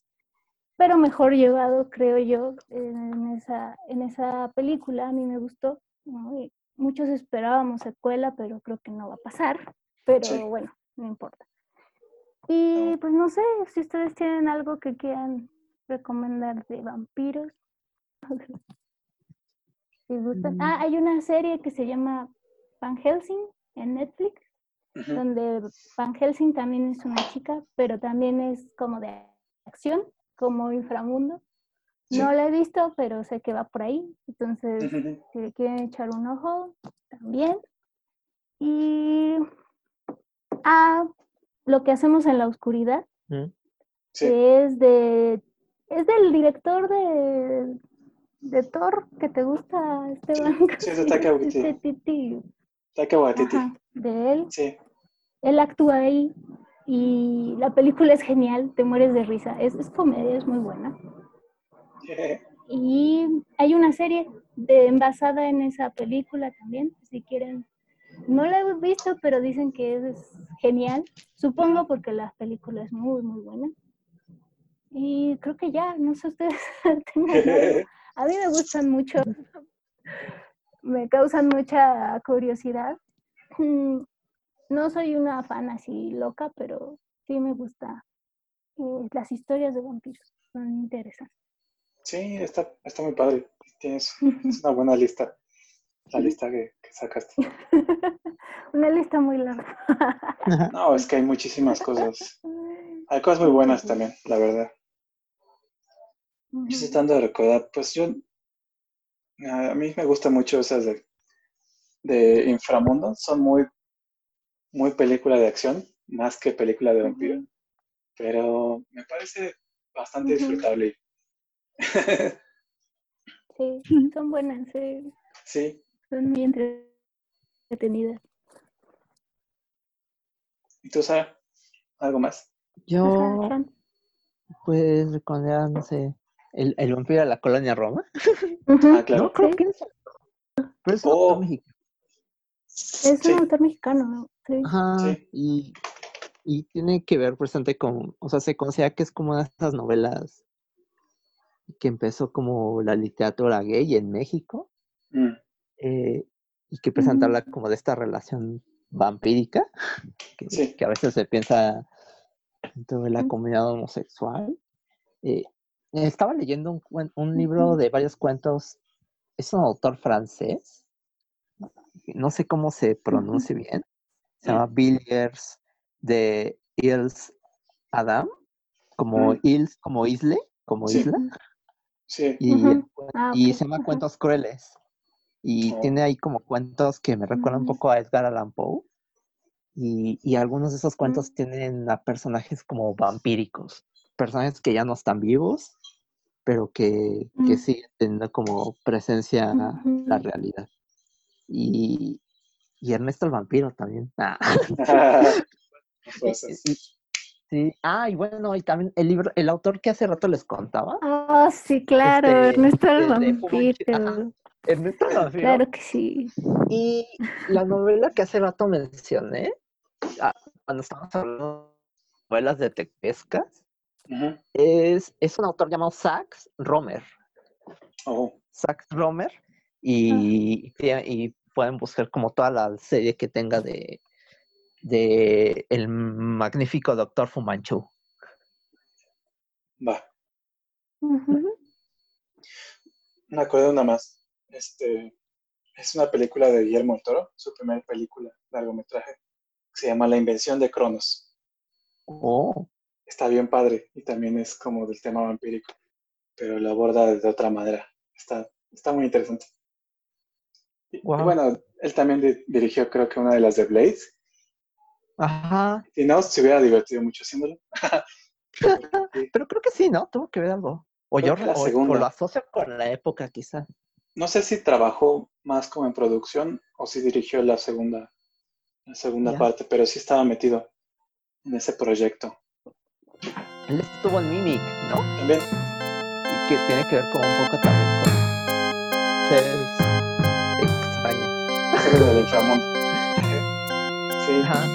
Speaker 3: pero mejor llevado, creo yo, en esa, en esa película. A mí me gustó. muchos esperábamos secuela, pero creo que no va a pasar. Pero
Speaker 2: Sí.
Speaker 3: bueno, no importa. Y
Speaker 2: No.
Speaker 3: pues no sé si ustedes tienen algo que quieran recomendar de vampiros. Si gustan.
Speaker 1: Mm.
Speaker 3: Ah, hay una serie que se llama Van Helsing en Netflix, donde Van Helsing también es una chica, pero también es como de acción, como inframundo.
Speaker 2: Sí.
Speaker 3: No la he visto, pero sé que va por ahí. Entonces, si le quieren echar un ojo, también. Y ah, lo que hacemos en la oscuridad,
Speaker 1: Mm.
Speaker 2: Sí.
Speaker 3: que es de es del director de, de Thor que te gusta, Esteban.
Speaker 2: sí, es de Taika Waititi.
Speaker 3: Este Titi.
Speaker 2: Taika Waititi.
Speaker 3: Ajá, de él.
Speaker 2: Sí.
Speaker 3: Él actúa ahí y la película es genial, te mueres de risa. Es, es comedia, es muy buena. Y hay una serie de, basada en esa película también, si quieren. No la he visto, pero dicen que es, es genial. Supongo porque la película es muy, muy buena. Y creo que ya, no sé ustedes. tengan. A mí me gustan mucho. Me causan mucha curiosidad. Mm, No soy una fan así loca, pero sí me gusta eh, las historias de vampiros. Son interesantes.
Speaker 2: Sí, está, está muy padre. Tienes es una buena lista. La lista que, que sacaste.
Speaker 3: Una lista muy larga.
Speaker 2: No, es que hay muchísimas cosas. Hay cosas muy buenas también, la verdad. Yo estoy tratando de recordar, pues yo, a mí me gustan mucho esas de, de inframundo, son muy, muy película de acción, más que película de vampiro, pero me parece bastante disfrutable.
Speaker 3: Sí, son buenas, sí,
Speaker 2: sí,
Speaker 3: son muy entretenidas.
Speaker 2: ¿y tú, Sara? ¿Algo más?
Speaker 1: Yo, pues, recordar, no sé, el, el vampiro de la colonia Roma.
Speaker 2: Ah, claro.
Speaker 1: No, creo
Speaker 3: Sí.
Speaker 1: que es. Pero es un
Speaker 2: Oh.
Speaker 1: autor mexicano.
Speaker 3: Es
Speaker 2: Sí.
Speaker 3: un autor mexicano, ¿no? Sí.
Speaker 1: Ajá,
Speaker 2: Sí.
Speaker 1: y, y tiene que ver presente con, o sea, se considera que es como una de esas novelas que empezó como la literatura gay en México
Speaker 2: Mm,
Speaker 1: eh, y que presenta
Speaker 3: Ujú.
Speaker 1: habla como de esta relación vampírica que,
Speaker 2: Sí.
Speaker 1: que a veces se piensa dentro de la
Speaker 3: Ujú.
Speaker 1: comunidad homosexual. Eh, estaba leyendo un, un libro de varios cuentos, es un autor francés, no sé cómo se pronuncia bien, se llama. Villiers de Ils Adam, como
Speaker 2: Mm.
Speaker 1: Ils, como Isle, como
Speaker 2: Sí.
Speaker 1: isla,
Speaker 2: sí,
Speaker 1: y,
Speaker 3: Ah,
Speaker 1: y se llama. Cuentos Crueles. Y
Speaker 2: Oh.
Speaker 1: tiene ahí como cuentos que me recuerdan un poco a Edgar Allan Poe. Y, y algunos de esos cuentos tienen a personajes como vampíricos, personajes que ya no están vivos, pero que, que
Speaker 3: Mm.
Speaker 1: siguen teniendo como presencia la realidad. Y, y Ernesto el vampiro también. Ah. Sí, ah, y bueno, y también el libro, el autor que hace rato les contaba,
Speaker 3: Ah, sí, claro,
Speaker 1: Este,
Speaker 3: Ernesto el vampiro.
Speaker 1: Ernesto el vampiro.
Speaker 3: Claro que sí.
Speaker 1: Y la novela que hace rato mencioné, ah, cuando estábamos hablando de novelas detectivescas, Es, es un autor llamado Sax Romer.
Speaker 2: Oh,
Speaker 1: Sax Romer. Y, y, y pueden buscar como toda la serie que tenga de, de el magnífico Doctor Fumanchu.
Speaker 2: va.
Speaker 3: Ujú.
Speaker 2: Me acuerdo de una más. Este, es una película de Guillermo del Toro, su primera película, largometraje. Se llama La invención de Cronos.
Speaker 1: Oh,
Speaker 2: Está bien padre y también es como del tema vampírico, pero lo aborda de otra manera. Está, está muy interesante. Y, y bueno, él también di- dirigió creo que una de las de Blade.
Speaker 1: ajá.
Speaker 2: Si no, se hubiera divertido mucho haciéndolo.
Speaker 1: Pero creo que sí, ¿no? Tuvo que ver algo. O
Speaker 2: Creo
Speaker 1: yo
Speaker 2: la
Speaker 1: o- o,
Speaker 2: segunda.
Speaker 1: lo asocio con la época, quizá.
Speaker 2: No sé si trabajó más como en producción o si dirigió la segunda, la segunda parte, pero sí estaba metido en ese proyecto.
Speaker 1: Él estuvo en Mimic, ¿no?
Speaker 2: También,
Speaker 1: Y que tiene que ver como un poco también con seres extraños.
Speaker 2: serie del inframundo. Sí,
Speaker 1: Ajá.